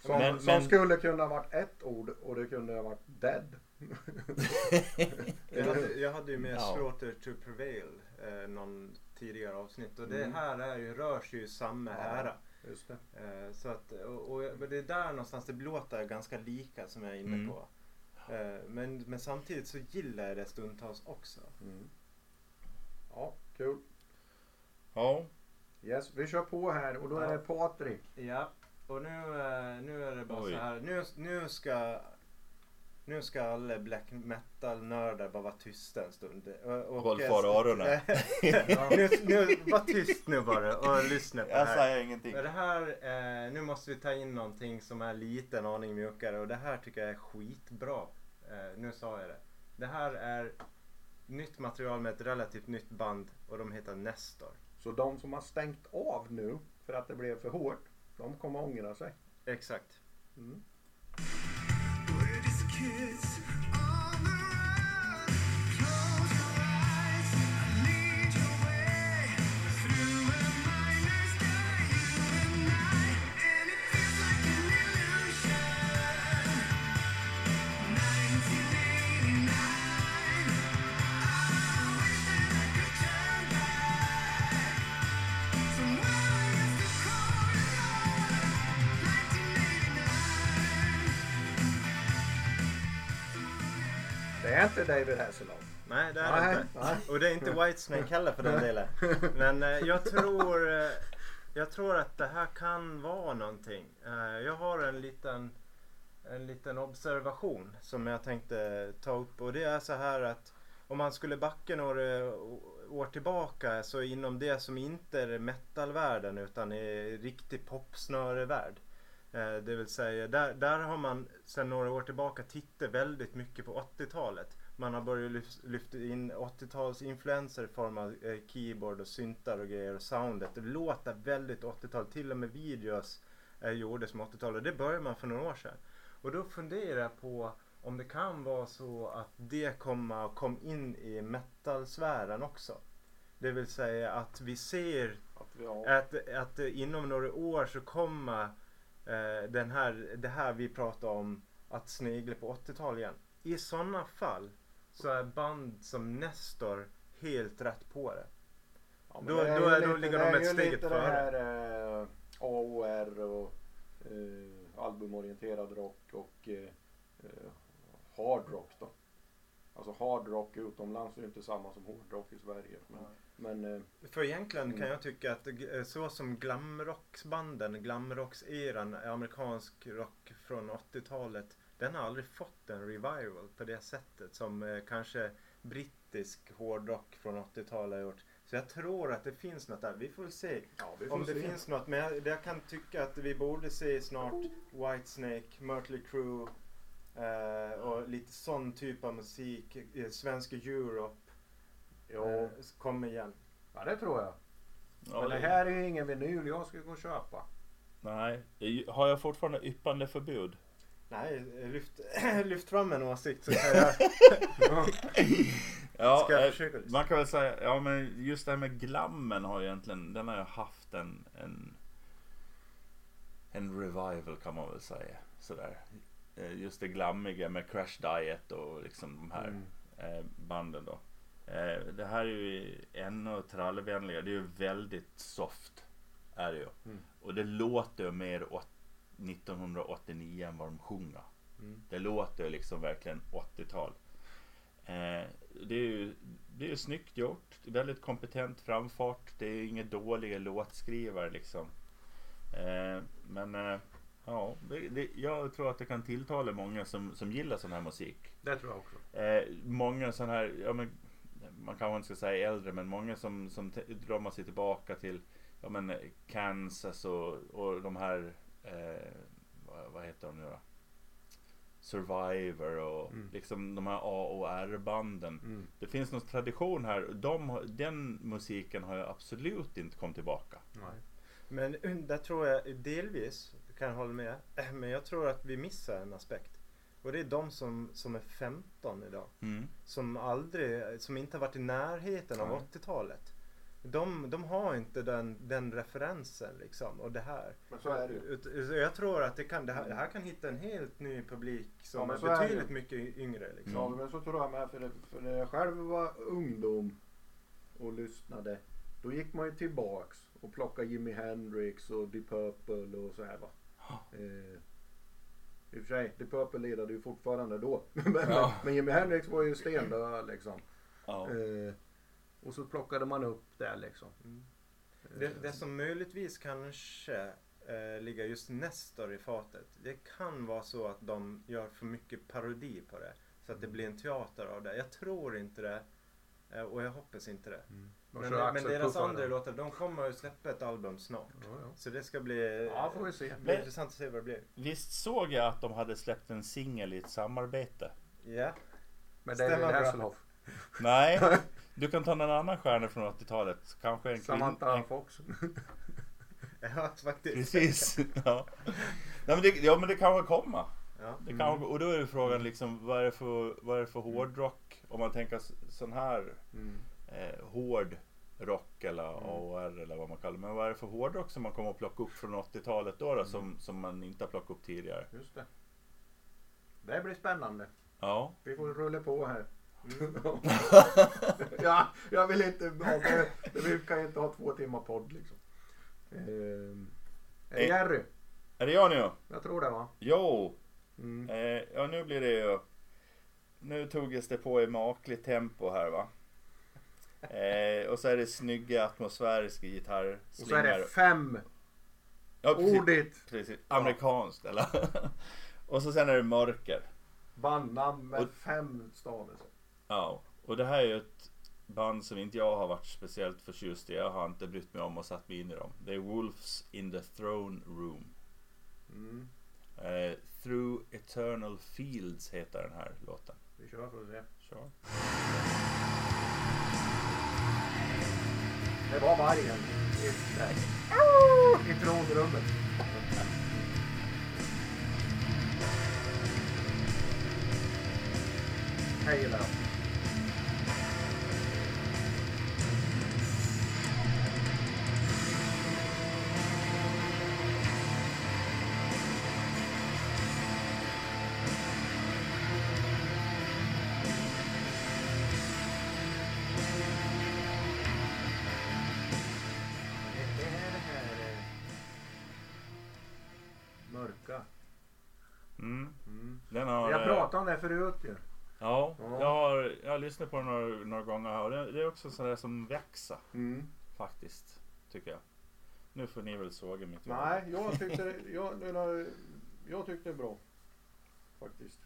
Som, Men- som men- skulle kunna ha varit ett ord och det kunde ha varit dead. Jag hade, jag hade ju med Ja. Slaughter to Prevail eh, någon tidigare avsnitt och det Mm. här är ju, rör sig ju samma Ja. ära. Just det. Eh, så att, och, och det är där någonstans det låter ganska lika som jag är inne Mm. på. Men, men samtidigt så gillar jag det stundtals också. Mm. Ja, kul. Ja. Yes, vi kör på här och då är Ja. det Patrik. Ja, och nu, eh, nu är det bara Oj. så här. Nu, nu ska Nu ska alla black metal-nördar bara vara tysta en stund. Och, och Håll för öronen. nu, nu, var tyst nu bara och lyssna på det Jag här. säger ingenting. Det här, eh, nu måste vi ta in någonting som är lite en aning mjukare och det här tycker jag är skitbra. Eh, nu sa jag det. Det här är nytt material med ett relativt nytt band och de heter Nestor. Så de som har stängt av nu för att det blev för hårt, de kommer ångra sig. Exakt. Mm. Är inte David Hasselhoff. Nej det är det inte. nej. Och det är inte Whitesnake heller för den delen. Men eh, jag tror eh, jag tror att det här kan vara någonting. Eh, jag har en liten en liten observation som jag tänkte ta upp och det är så här att om man skulle backa några år tillbaka så inom det som inte är metalvärlden utan är riktig popsnörevärld. Eh, det vill säga där, där har man sedan några år tillbaka tittat väldigt mycket på 80-talet. Man har börjat lyf- lyfta in 80-tals influenser i form av eh, keyboard och syntar och grejer och soundet. Det låter väldigt 80-tal. Till och med videos är gjorda som 80-tal och det började man för några år sedan. Och då funderar jag på om det kan vara så att det kommer kom in i metalsfären också. Det vill säga att vi ser Att vi har... att, att inom några år så kommer eh, den här, det här vi pratar om att snegla på 80-tal igen. I sådana fall så är band som Nestor helt rätt på det. Ja, men Då- det är då är- då lite- ligger det de är ett steget före. det här eh, AOR och eh, albumorienterad rock och eh, hard rock då. Alltså hard rock utomlands är ju inte samma som hård rock i Sverige. Men, men eh, För egentligen kan Mm. jag tycka att eh, så som glamrocksbanden, glamrockseran, amerikansk rock från 80-talet, den har aldrig fått en revival på det sättet som eh, kanske brittisk hårdrock från 80-talet har gjort. Så jag tror att det finns något där. Vi får väl se ja, får om det se. finns något. Men jag, jag kan tycka att vi borde se snart Whitesnake, Mötley Crüe eh, och lite sån typ av musik. Eh, svenska Europe Jo, eh, kommer igen. ja det tror jag. Ja, men det här är ju ingen vinyl jag ska gå och köpa. Nej, har jag fortfarande yppande förbud? Nej, lyft, lyft fram en åsikt så kan jag, Ja, jag eh, man kan väl säga, ja men just det här med glammen har ju egentligen, den har ju haft en, en, en revival kan man väl säga. Sådär. Eh, Just det glammiga med Crash Diet och liksom de här Mm. banden då. Eh, det här är ju ännu trallvänligare, det är ju väldigt soft. Är det ju. Mm. Och det låter ju mer åt 1989 än vad de sjunger. Mm. Det låter liksom verkligen 80-tal. Eh, det, är ju, det är ju snyggt gjort. Väldigt kompetent framfart. Det är inga dåliga låtskrivare liksom. Eh, men eh, ja, det, det, jag tror att det kan tilltala många som, som gillar sån här musik. Det tror jag också. Många sådana här, ja, men, man kanske inte ska säga äldre, men många som, som drar sig tillbaka till ja, men, Kansas och, och de här, eh, vad, vad heter de nu då? Survivor och Mm. liksom de här A och R-banden. Mm. Det finns någon tradition här. De, den musiken har ju absolut inte kommit tillbaka. Nej. Men eh, där tror jag delvis, kan jag hålla med, men jag tror att vi missar en aspekt. Och det är de som, som är 15 idag. Mm. Som aldrig, som inte har varit i närheten av Nej. 80-talet. De, de har inte den, den referensen liksom och det här. Men så är det ju. Jag tror att det, kan, det, här, det här kan hitta en helt ny publik som Ja, är är betydligt ju. mycket yngre. Liksom. Ja, men så tror jag med. För, det, för när jag själv var ungdom och lyssnade. Då gick man ju tillbaks och plockade Jimi Hendrix och Deep Purple och så här va. Eh, I och för sig, Deep Purple lirade ju fortfarande då. men, Ja. men Jimi Hendrix var ju stendöd liksom. Ja. Eh, och så plockade man upp det liksom. Mm. Eh, Det, det som möjligtvis kanske eh, ligga just Nestor i fatet. Det kan vara så att de gör för mycket parodi på det. Så att det blir en teater av det. Jag tror inte det. eh, Och jag hoppas inte det. De Men, men deras andra låtar, de kommer att släppa ett album snart. Ja, ja. Så det ska bli, ja, får vi se. bli intressant att se vad det blir. Visst såg jag att de hade släppt en singel i ett samarbete? Ja, Med Stämmer David bra. Hasselhoff. Nej, du kan ta någon annan stjärna från 80-talet. Kanske en Samantha kvinna. Fox. ja faktiskt. Precis. Ja. Nej, men det, ja men det kan väl komma. Ja. Det kan, Och då är det frågan liksom vad är det för, vad är det för hårdrock? Om man tänker sån här Mm. Eh, hård rock eller AOR eller vad man kallar det. Men vad är det för hårdrock som man kommer att plocka upp från 80-talet då, då som, som man inte har plockat upp tidigare? Just det. Det blir spännande. Ja. Vi får rulla på här. ja, jag vill inte ha det. vi kan inte ha två timmar podd liksom. Ehm, är det Eh. Jerry? Är det jag nu? Jag tror det va? Jo! Mm. Eh, ja nu blir det ju... Nu togs det på i makligt tempo här va. Eh, och så är det snygga atmosfäriska Och så är det fem Ja, precis, ordigt precis. Amerikanskt eller? och så sen är det mörker. bandnamn med Och- fem stavelser. Ja, och det här är ju ett band som inte jag har varit speciellt förtjust i. Jag har inte brytt mig om och satt mig in i dem. Det är Wolves in the Throne Room. Mm. Eh, Through Eternal Fields heter den här låten. Vi kör för att se. Det var vargen i, i tronrummet. Hej där. Det förut ju. Ja, Ja. Jag, har, jag har lyssnat på den några, några gånger här och det, det är också sådär som växer faktiskt. Tycker jag. Nu får ni väl såga mitt Nej, jag tyckte, det- jag, jag, jag tyckte det är bra. Faktiskt.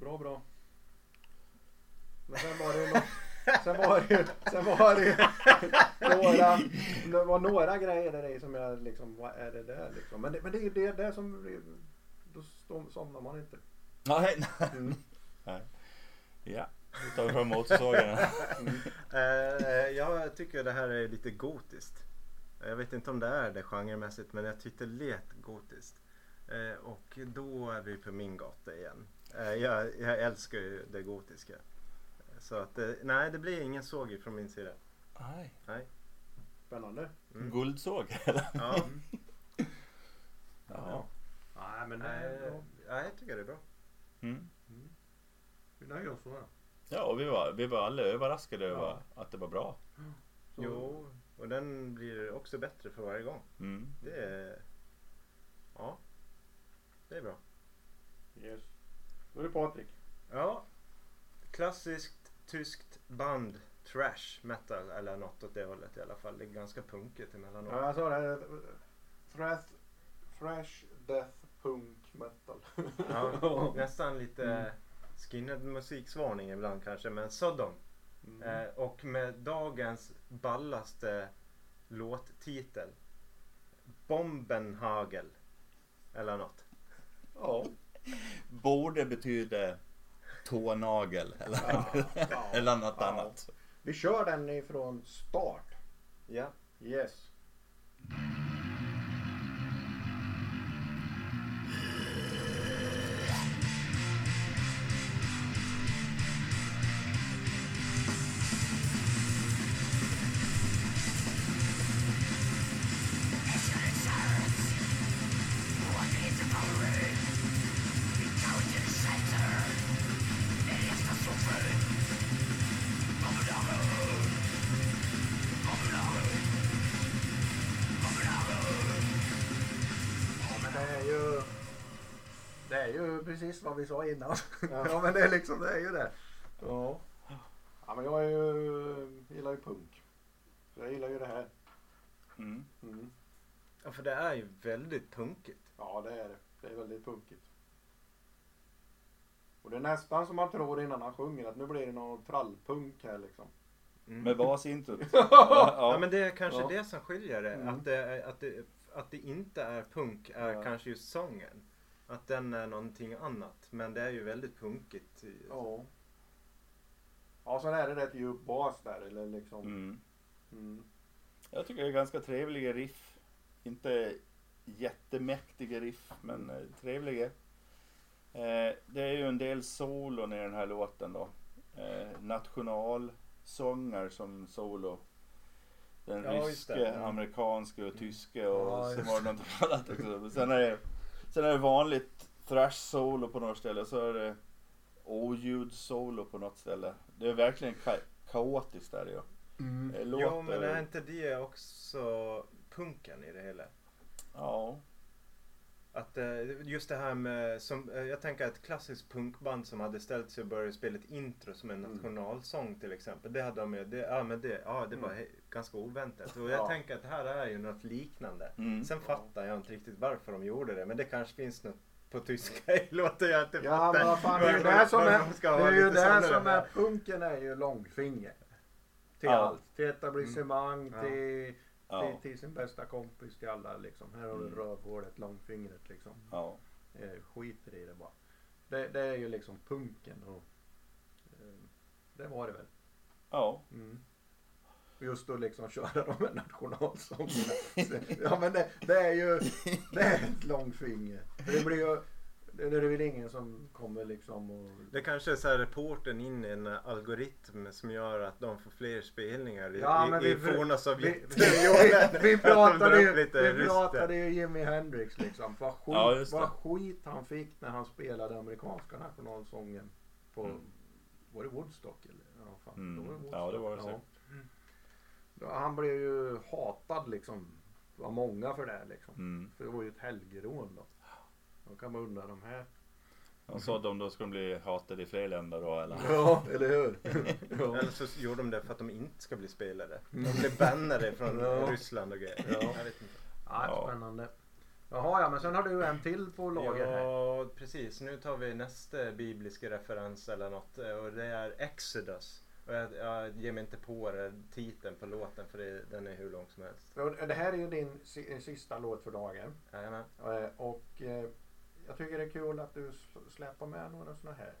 Bra, bra. Men sen var det ju nå- Sen var det ju, sen var det ju några, det var några grejer där i som jag liksom, vad är det där liksom? Men det, men det är ju det där som, då somnar man inte. Nej, nej. Mm. nej. Ja, då tar vi fram motorsågen. Eh, jag tycker det här är lite gotiskt. Jag vet inte om det är det genremässigt men jag tyckte det lät gotiskt. Eh, och då är vi på min gata igen. Eh, jag, jag älskar ju det gotiska. Så att eh, nej det blir ingen såg från min sida. Nej. Nej. Spännande. Mm. Guldsåg eller? Ja, Ja. Nej men nej, bra. nej, jag tycker det är bra. Mm. Vi nöjer oss så. då. Ja, och vi var, vi var alla överraskade Ja. över att det var bra. Så- Jo, och den blir också bättre för varje gång. Mm. Det är... Ja, det är bra. Yes. Då är det Patrik. Ja, klassiskt tyskt band. Trash metal eller något åt det hållet i alla fall. Det är ganska punkigt emellanåt. Ja, jag sa det. Thrash, thrash death punk metal. Ja, nästan lite Mm. skinhead musiksvarning ibland kanske. Men Sodom. Mm. Eh, och med dagens ballaste låttitel. Bombenhagel. Eller något. Ja. Borde betyda tånagel eller, Ja. eller något Ja. annat. Vi kör den ifrån start. Ja. Yes. Precis vad vi sa innan. Ja, men det är liksom det är ju det. Ja. Ja men jag är ju, gillar ju punk. Så jag gillar ju det här. Mm. Mm. Ja, för det är ju väldigt punkigt. Ja, det är det. Det är väldigt punkigt. Och det är nästan som man tror innan han sjunger att nu blir det någon trallpunk här liksom. Mm. Med basintrot. Ja, ja. men det är kanske Ja. det som skiljer det. Mm. Att, det att, det, att det inte är punk är Ja. kanske just sången. Att den är någonting annat. Men det är ju väldigt punkigt. Ja. Ja, sen är det rätt djup bas där eller liksom. Mm. Mm. Jag tycker det är ganska trevliga riff. Inte jättemäktiga riff, men eh, trevliga. Eh, det är ju en del solon i den här låten då. Eh, nationalsånger som solo. Den Ja, just det. ryske, Mm. amerikanska och tyska och Ja, sen var det något annat också. Sen är det, sen är det vanligt thrash-solo på något ställe. Så är det oljud-solo på något ställe. Det är verkligen ka- kaotiskt där ju. Mm. Jo, låter- men är inte det också punken i det hela? Ja. Att eh, just det här med, som, eh, jag tänker ett klassiskt punkband som hade ställt sig och börjat spela ett intro som en Mm. nationalsång till exempel. Det hade de ju, det, ja men det, ja, det var Mm. ganska oväntat. Och jag Ja. tänker att det här är ju något liknande. Mm. Sen fattar jag inte riktigt varför de gjorde det. Men det kanske finns något på tyska i låten jag inte Ja, fattar. men fan, det är ju det som var är, det är ju det sådana som är, punken är ju långfinger. Till Ja. allt. Till etablissemang, Mm. till, Ja. till, till sin bästa kompis, till alla liksom. Här har du Mm. rövhålet, långfingret liksom. Ja. Eh, skiter i det bara. Det, det är ju liksom punken och eh, det var det väl. Ja. Mm. Just att liksom köra de här nationalsångerna. ja men det, det är ju det är ett långfinger. För Det blir ju det är det väl ingen som kommer liksom och Det kanske är så här reporten in i en algoritm som gör att de får fler spelningar i, Ja, men i, i vi- forna vi, Sovjetunionen. vi, vi, drar pratade ju, vi pratade ju Jimi Hendrix liksom. Vad skit, Ja, vad skit han fick när han spelade amerikanska nationalsången på, Mm. var det Woodstock eller? Ja, fan, Mm. då var det Ja, det var det Woodstock. Då, han blev ju hatad liksom. Det var många för det liksom. Mm. För det var ju ett helgerån då. Då kan man undra de här. Och så de då ska de bli hatade i fler länder då eller? Ja, eller hur? ja. Eller så gjorde de det för att de inte ska bli spelade. De blev bannade från Ja. Ryssland och grejer. Ja. Jag vet inte. ja, spännande. Jaha ja, men sen har du en till på lager här. Ja, precis. Nu tar vi nästa bibliska referens eller något eh, och det är Exodus. Och jag, jag ger mig inte på det, titeln på låten för det, den är hur lång som helst. Och Det här är ju din si- sista låt för dagen. Jajamän. Eh, Och eh, jag tycker det är kul att du släpper med några sådana här.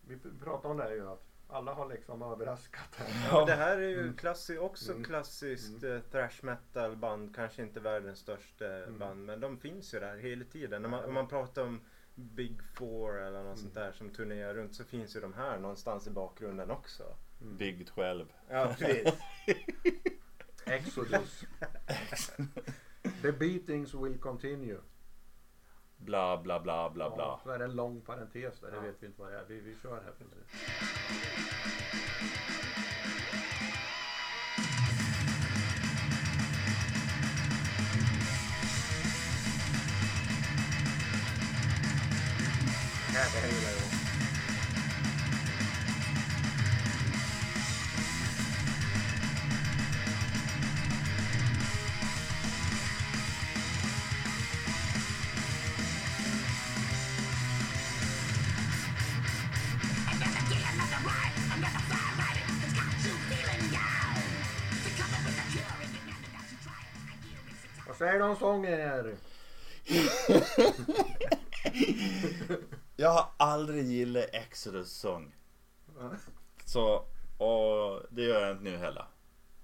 Vi pratade om det ju att alla har liksom överraskat här. Ja. men det här är ju Mm. klassi- också Mm. klassiskt eh, thrash metal band. Kanske inte världens största Mm. band men de finns ju där hela tiden. När man, om man pratar om Big Four eller något Mm. sånt där som turnerar runt så finns ju de här någonstans i bakgrunden också. Mm. Big 12. Ja, precis. Exodus. The beatings will continue. Bla bla bla bla bla. Ja, så är det en lång parentes där, det Ja. vet vi inte vad det är. Vi, vi kör här. Här, det här gillar jag. Vad sången? Jag har aldrig gillat Exodus sång. Så, och det gör jag inte nu heller.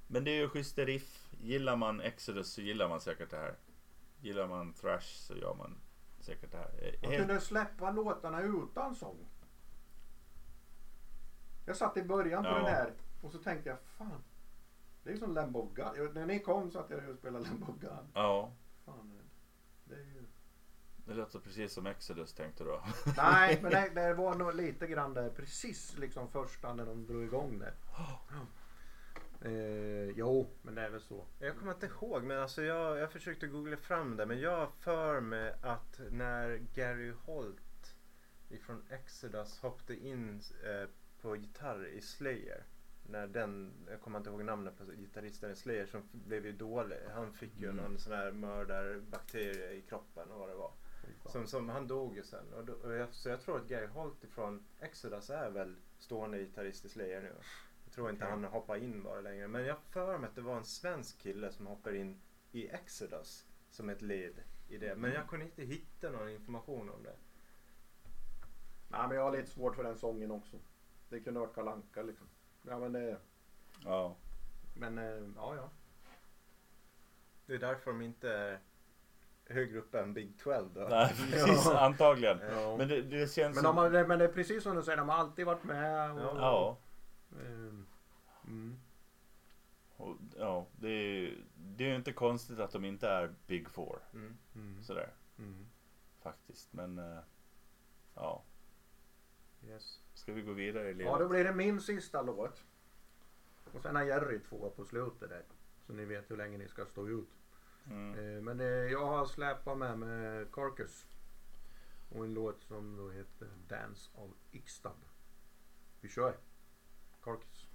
Men det är ju schyssta riff. Gillar man Exodus så gillar man säkert det här. Gillar man thrash så gör man säkert det här. Man Helt, kunde släppa låtarna utan sång. Jag satt i början på Ja. den här och så tänkte jag fan. Det är ju som Lamb of God. När ni kom så att jag och spelade Lamb of God. ja, Fan, det är ju... det låter precis som Exodus tänkte du. Nej, men det, det var nog lite grann där precis liksom första när de drog igång det. Eh, jo, men det är väl så. Jag kommer inte ihåg men alltså jag, jag försökte googla fram det men jag för mig att när Gary Holt ifrån Exodus hoppade in eh, på gitarr i Slayer. När den, jag kommer inte ihåg namnet på gitarristen i Slayer som blev ju dålig. Han fick ju Mm. någon sån här mördarbakterie i kroppen och vad det var. Som, som, han dog ju sen. Och då, och jag, så jag tror att Gary Holt ifrån Exodus är väl stående gitarrist i Slayer nu. Jag tror inte Okej. han hoppar in bara längre. Men jag för mig att det var en svensk kille som hoppar in i Exodus som ett led i det. Men jag kunde inte hitta någon information om det. Nej men jag har lite svårt för den sången också. Det kunde varit Kalle Anka liksom. Ja men det, Ja. men eh, ja ja. Det är därför de inte är högre upp än Big 12 då. Nej, precis. Antagligen. ja. Men det, det känns Men, som... de har, men det är precis som du säger, de har alltid varit med. Och, Ja. ehm, mm. Och, ja, det är, det är ju inte konstigt att de inte är Big Four. Mm. Mm. Sådär, Mm. faktiskt. Men, eh, ja. Yes. Ska vi gå vidare i livet? Ja, då blir det min sista låt. Och sen har Jerry två på slutet där. Så ni vet hur länge ni ska stå ut. Mm. Eh, Men eh, jag har släpat med mig Carcass. Och en låt som då heter Dance of Ixtab. Vi kör. Carcass.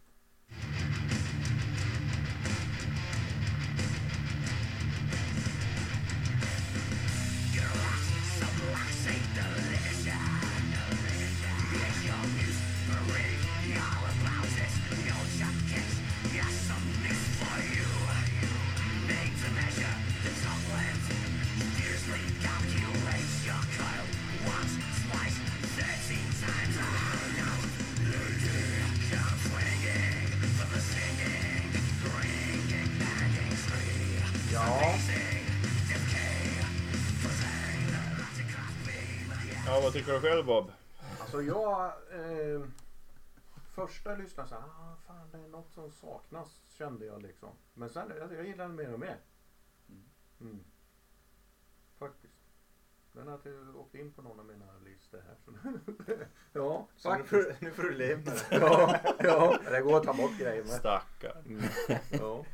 Vad tycker du själv Bob? alltså jag... Eh, första lyssnade så här, ah, fan det är något som saknas kände jag liksom. Men sen, jag, jag gillar den mer och mer. Mm. Faktiskt. Den har inte åkt in på någon av mina listor här. Så ja, Så nu får, du- nu får du med det. ja, ja, det går att ta bort grejer med. Stackar. Mm. Ja.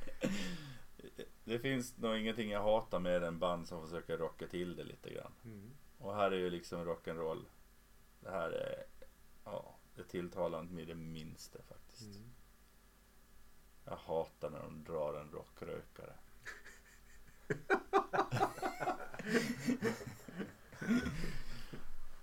Det finns nog ingenting jag hatar mer än band som försöker rocka till det lite grann. Mm. Och här är ju liksom rock'n'roll. Det här är, ja, det tilltalar inte mig det minsta faktiskt. Mm. Jag hatar när de drar en rockrökare.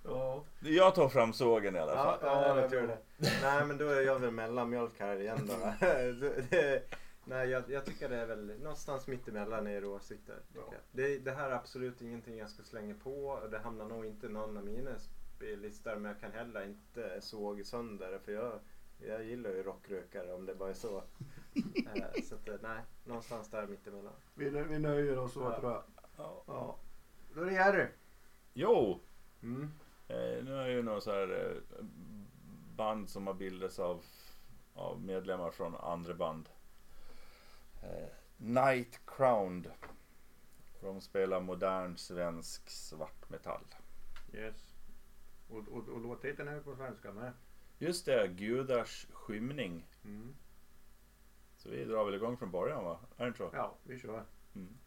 Ja. Jag tar fram sågen i alla Ja, fall. ja, jag tror det. Nej men då är jag väl mellanmjölk här igen då. Nej jag, jag tycker det är väl någonstans mitt emellan er åsikter. Ja. Det, det här är absolut ingenting jag ska slänga på och det hamnar nog inte i någon av mina spellistor men jag kan heller inte såga sönder för jag, jag gillar ju rockrökare om det bara är så. Eh, så att, eh, nej, någonstans där mitt emellan. Vi, vi nöjer oss så Ja. tror jag. Ja. Ja. Då är det Jerry. Jo, Mm. eh, nu är ju någon så här eh, band som har bildats av, av medlemmar från andra band. Eh, Night Crowned. De spelar modern svensk svartmetall. Yes. Och, och, och låttiteln är på svenska med. Just det, Gudars skymning. Mm. Så vi drar väl igång från början va? Är det inte så? Ja, vi kör. Mm.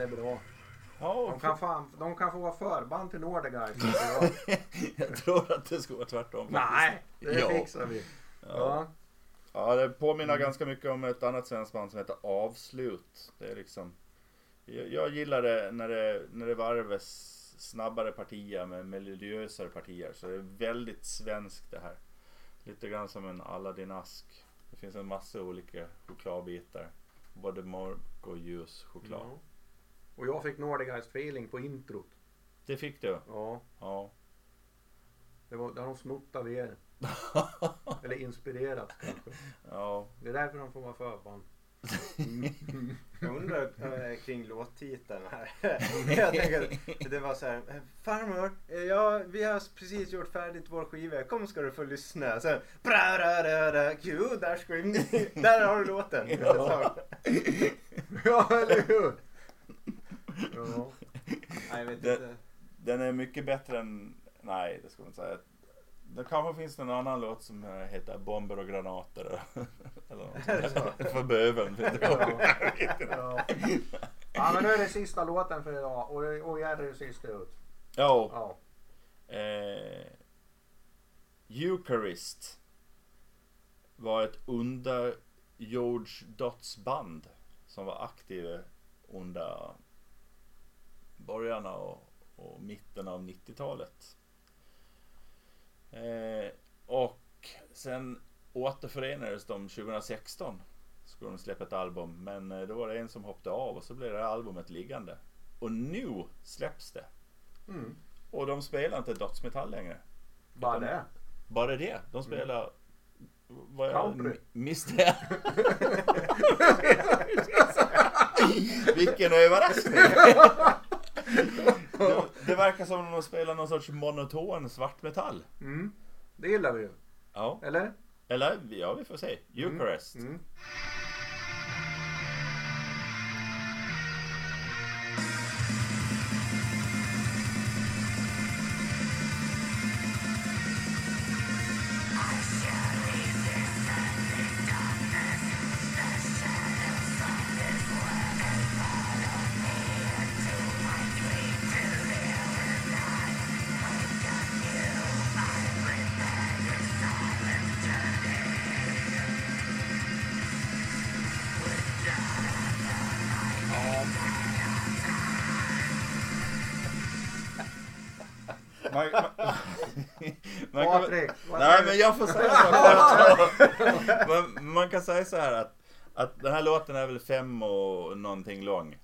Det bra. Ja, De kan, fan, de kan få vara förband till Nordeguys. jag. jag tror att det ska vara tvärtom. Nej, det Ja. fixar vi. Ja. Ja. Ja, det påminner Mm. ganska mycket om ett annat svenskt band som heter Avslut. Det är liksom... Jag, jag gillar det när det, när det varvas snabbare partier med melodiösare partier. Så det är väldigt svenskt det här. Lite grann som en Aladdin-ask. Det finns en massa olika chokladbitar. Både mörk och ljus choklad. Mm. Och jag fick Nordeguys feeling på introt. Det fick du? Ja, Ja. det, var, det har de snott av er. Eller inspirerat kanske. ja. Det är därför de får vara förband. Jag undrar äh, kring låttiteln här. jag tänker det var så här. "Eh, Farmor, eh, ja, vi har precis gjort färdigt vår skiva. Kom ska du få lyssna. Sen, bra, bra, bra, bra, Gud, där, där har du låten. Ja. ja, eller hur? Ja. Nej, jag vet Det- inte. Den är mycket bättre än... Nej, det ska man inte säga. Det kanske finns någon annan låt som heter Bomber och granater. Eller något. För du. Ja. ja, men nu är det sista låten för idag och, och Jerry är sist ut. Ja. Ja. Eh, Eucharist var ett underjordsdödsband som var aktiva under början och, och mitten av 90-talet. Eh, och sen återförenades de 2016. Skulle de släppa ett album men eh, då var det en som hoppade av och så blev det här albumet liggande. Och nu släpps det. Mm. Och de spelar inte dödsmetall längre. Bara Utan- det. Bara det. De spelar... Vad Country. jag miste. Vilken överraskning! det, det verkar som om de spelar någon sorts monoton svartmetall. Mm. Det gillar vi ju. Ja. Eller? Eller, ja vi får se. Eucharist. Mm. Man, jag får säga så. man, man kan säga så här att, att den här låten är väl fem och någonting lång.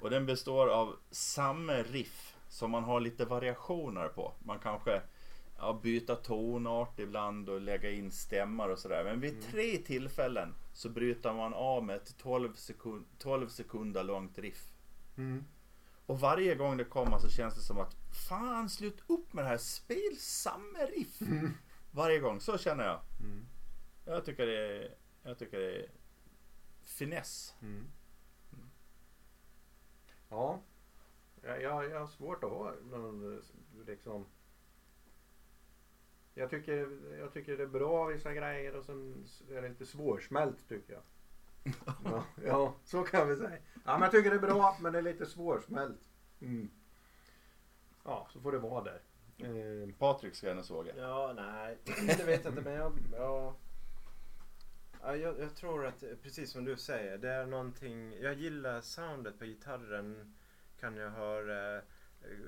Och den består av samma riff som man har lite variationer på. Man kanske ja, byta tonart ibland och lägga in stämmar och sådär. Men vid tre tillfällen så bryter man av med ett 12, sekund, 12 sekunder långt riff. Mm. Och varje gång det kommer så känns det som att fan slut upp med det här, spel samma riff. Varje gång, så känner jag. Mm. Jag tycker det är, jag tycker det är finess. Mm. Ja. Jag, jag, jag har svårt att ha någon liksom. Jag tycker, jag tycker det är bra vissa grejer och sen är det lite svårsmält tycker jag. Ja, ja så kan vi säga. Ja, men jag tycker det är bra men det är lite svårsmält. Mm. Ja, så får det vara där. Eh, Patrik ska gärna såga. Ja, nej, det vet jag inte men jag, ja, ja, jag, jag tror att precis som du säger, det är någonting, jag gillar soundet på gitarren, kan jag höra eh,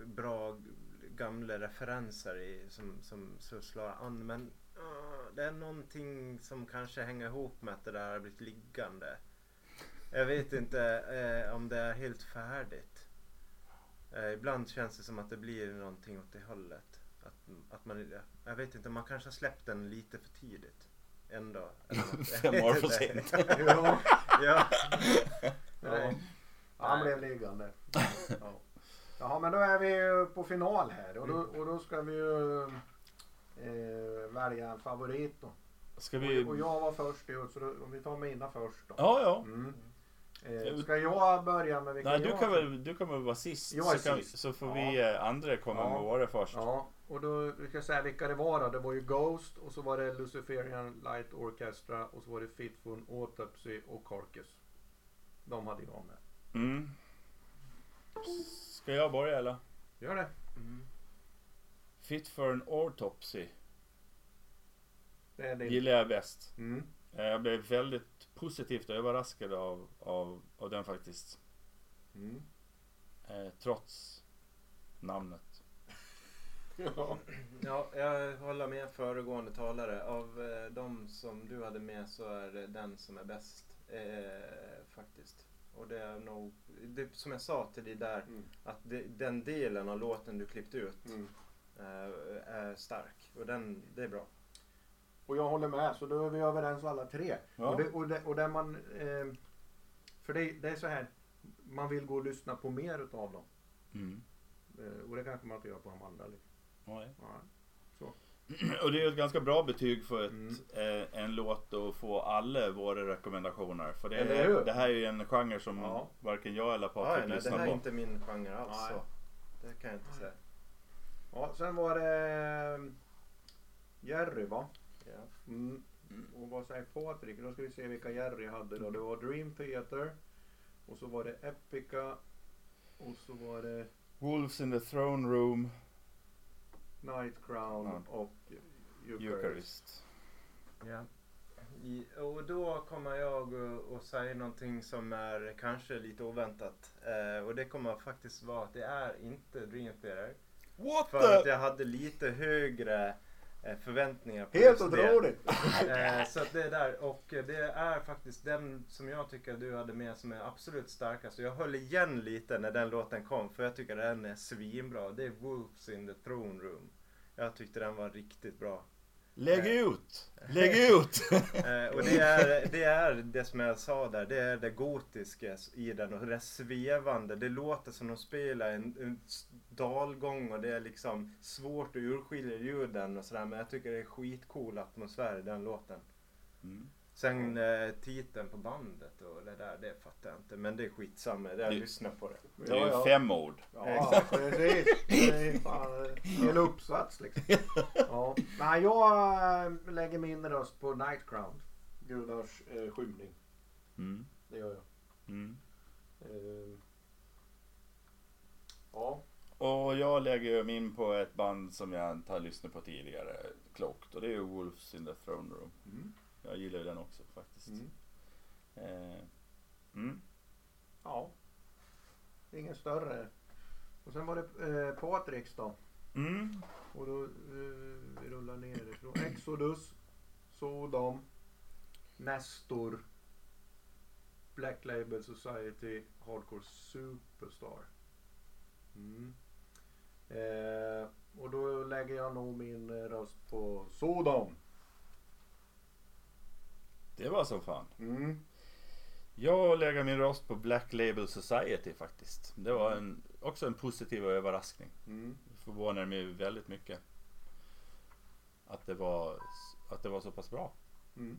bra gamla referenser i som, som så slår an men det är någonting som kanske hänger ihop med att det där har blivit liggande. Jag vet inte eh, om det är helt färdigt. Eh, ibland känns det som att det blir någonting åt det hållet. Att, att man, jag vet inte, man kanske har släppt den lite för tidigt. Något. Jag Fem år för sent. ja, ja. ja. Han blev liggande. Ja. Jaha, men då är vi ju på final här och då, och då ska vi ju eh, välja en favorit då. Ska vi... Och, och jag var först ut så då, om vi tar mina först då. Ja, ja. Mm. Eh, ska jag börja med vilken Nej, du jag kan väl, du kan väl vara sist? Jag är så, kan, sist. så får Ja. vi eh, andra komma Ja. med våra först. Ja, och då vi ska säga vilka det var då. Det var ju Ghost och så var det Luciferian Light Orchestra och så var det Fitful Autopsy och Carcass. De hade jag med. Mm. Ska jag börja eller? Gör det. Fit for an autopsy Det är din. gillar jag bäst. Mm. Eh, Jag blev väldigt positivt överraskad av, av, av den faktiskt. Mm. Eh, trots namnet. Ja. ja, jag håller med föregående talare. Av eh, de som du hade med så är det den som är bäst. Eh, faktiskt. Och det är nog, det, som jag sa till dig där, Mm. att det, den delen av låten du klippt ut Mm. eh, är stark. Och den, det är bra. Och jag håller med, så då är vi överens alla tre. Ja. Och, det, och, det, och där man... Eh, för det, det är så här, man vill gå och lyssna på mer utav dem. Mm. Eh, och det kanske man inte gör på de andra. Liksom. Nej. Ja. Och det är ett ganska bra betyg för ett, Mm. eh, en låt att få alla våra rekommendationer. För det, är, det här är ju en genre som Ja. varken jag eller Ja, Patrik nej, det lyssnar här är på. inte min genre alls. Så. Det kan jag inte säga. Ja, sen var det eh, Jerry va? Ja. Mm. Och vad säger Patrik? Då ska vi se vilka Jerry hade då. Det var Dream Theater. Och så var det Epica. Och så var det Wolves in the throne room, Night Crown Ja. och Eucharist. Eucharist. Ja. I, och då kommer jag att- säga någonting som är kanske lite oväntat. Eh, och det kommer faktiskt vara att det är inte Dream Theater. What För att jag hade lite högre förväntningar på Helt just det. otroligt! Eh, så det är där och det är faktiskt den som jag tycker du hade med som är absolut starkast. Och Jag höll igen lite när den låten kom för jag tycker den är svinbra. Det är Wolves in the Throne Room. Jag tyckte den var riktigt bra. Lägg ut! Lägg ut! Eh, och det är, det är det som jag sa där, det är det gotiska i den och det svevande. Det låter som de spelar en, en dalgång och det är liksom svårt att urskilja ljuden och sådär. Men jag tycker det är skitcool atmosfär i den låten. Mm. Sen eh, titeln på bandet och det där, det fattar jag inte. Men det är skitsamma, det jag lyssnar på det. Det är ju Ja, ja. fem ord. Ja, precis. Det är fan en uppsats liksom. Ja. Nej, jag äh, lägger min röst på Night Crown. Gudars äh, skymning. Mm. Det gör jag. Mm. Eh, ja. Och jag lägger ju min på ett band som jag inte har lyssnat på tidigare klokt. Och det är ju Wolves in the throne room. Mm. Jag gillar ju den också faktiskt. Mm. Eh, mm. Ja. Ingen större. Och sen var det eh, Patriks då. Mm. Och då eh, vi rullar nerifrån. Exodus. Sodom. Nestor. Black Label Society. Hardcore Superstar. Mm. Eh, och då lägger jag nog min eh, röst på Sodom. Det var så fan. Mm. Jag lägger min röst på Black Label Society faktiskt. Det var en, också en positiv överraskning. Mm. Det förvånade mig väldigt mycket. Att det var, att det var så pass bra. Mm.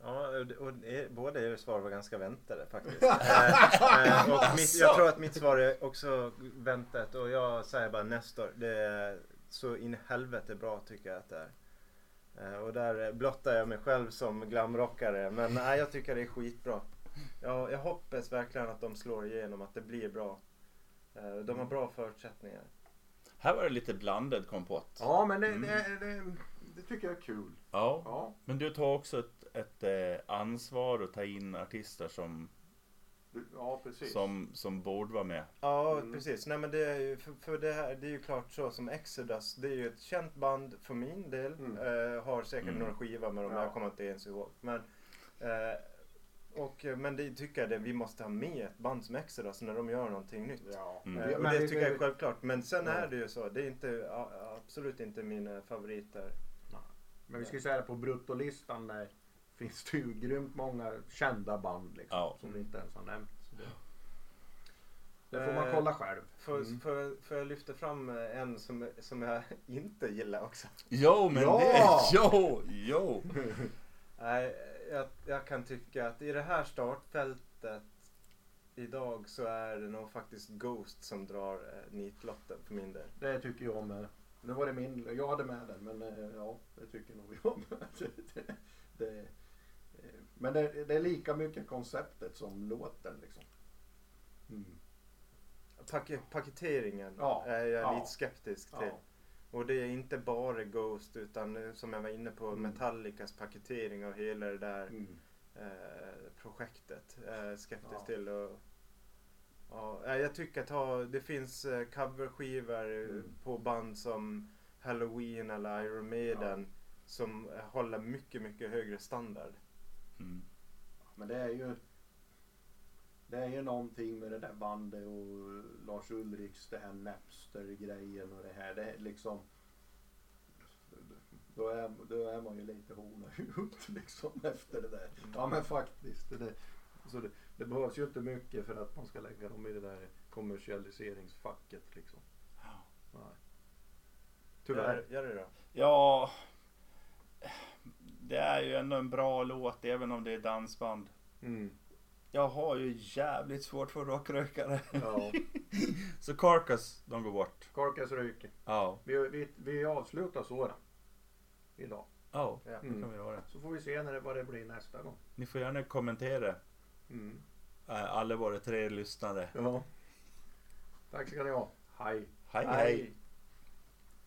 Ja, och det- båda era svar var ganska väntade faktiskt. eh, eh, och mitt, jag tror att mitt svar är också väntat och jag säger bara Nestor. Det är så in i helvete bra tycker jag att det är. Eh, och där blottar jag mig själv som glamrockare men nej, jag tycker det är skitbra. Jag, jag hoppas verkligen att de slår igenom, att det blir bra. Eh, de har bra förutsättningar. Här var det lite blandad kompott. Ja men det, Mm. det, det, det tycker jag är kul. Ja. Ja. Men du tar också ett, ett eh, ansvar att ta in artister som, Ja precis. som, som borde vara med. Ja, Mm. precis. Nej men det är ju, för, för det här, det är ju klart så som Exodus, det är ju ett känt band för min del. Mm. Eh, har säkert Mm. några skivor med dem, Ja. jag kommer inte ens ihåg. Men, eh, och, men det tycker jag det, vi måste ha med ett band som Exodus när de gör någonting nytt. Ja. Mm. Eh, och men det tycker jag är självklart. Men sen är det ju så, det är inte, absolut inte mina favoriter. Men vi ska ju säga det på bruttolistan där finns det ju grymt många kända band liksom. Ja. Som vi inte ens har nämnt. Så det, det får man Eh, kolla själv. För, Mm. för, för jag lyfter fram eh, en som, som jag inte gillar också. Jo men Ja! det, jo, jo. Nej, jag, jag kan tycka att i det här startfältet idag så är det nog faktiskt Ghost som drar eh, nitlotten för min del. Det tycker jag med. Nu var det min, jag hade med den men eh, ja det tycker nog jag med. det, det, eh, men det, det är lika mycket konceptet som låten liksom. Mm. Pak- paketeringen Ja, är jag ja. lite skeptisk till. Ja. Och det är inte bara Ghost utan eh, som jag var inne på Mm. Metallicas paketering av hela det där Mm. eh, projektet. Eh, skeptisk Ja. till. Och, ja, eh, jag tycker att ha, det finns eh, coverskivor Mm. på band som Halloween eller Iron Maiden som håller mycket, mycket högre standard. Mm. Men det är ju det är ju någonting med det där bandet och Lars Ulriks det här Napster grejen och det här. Det är liksom Då är, då är man ju lite hona ut liksom efter det där. Ja men faktiskt. Det, så det, det behövs ju inte mycket för att man ska lägga dem i det där kommersialiseringsfacket liksom. Nej. Tyvärr. Gör, gör det då. Ja, det är ju ändå en bra låt även om det är dansband. Mm. Jag har ju jävligt svårt för rockrökare. Ja. Så Carcass, de går bort. Carcass ryker. Ja, Vi, vi, vi avslutar så då. Idag. ja Ja. det Mm. kan vi göra. Så får vi se när det, vad det blir nästa gång. Ni får gärna kommentera, Mm. eh, alla våra tre lyssnare. Ja. Tack ska ni ha. Hej. Hej hej! Hej.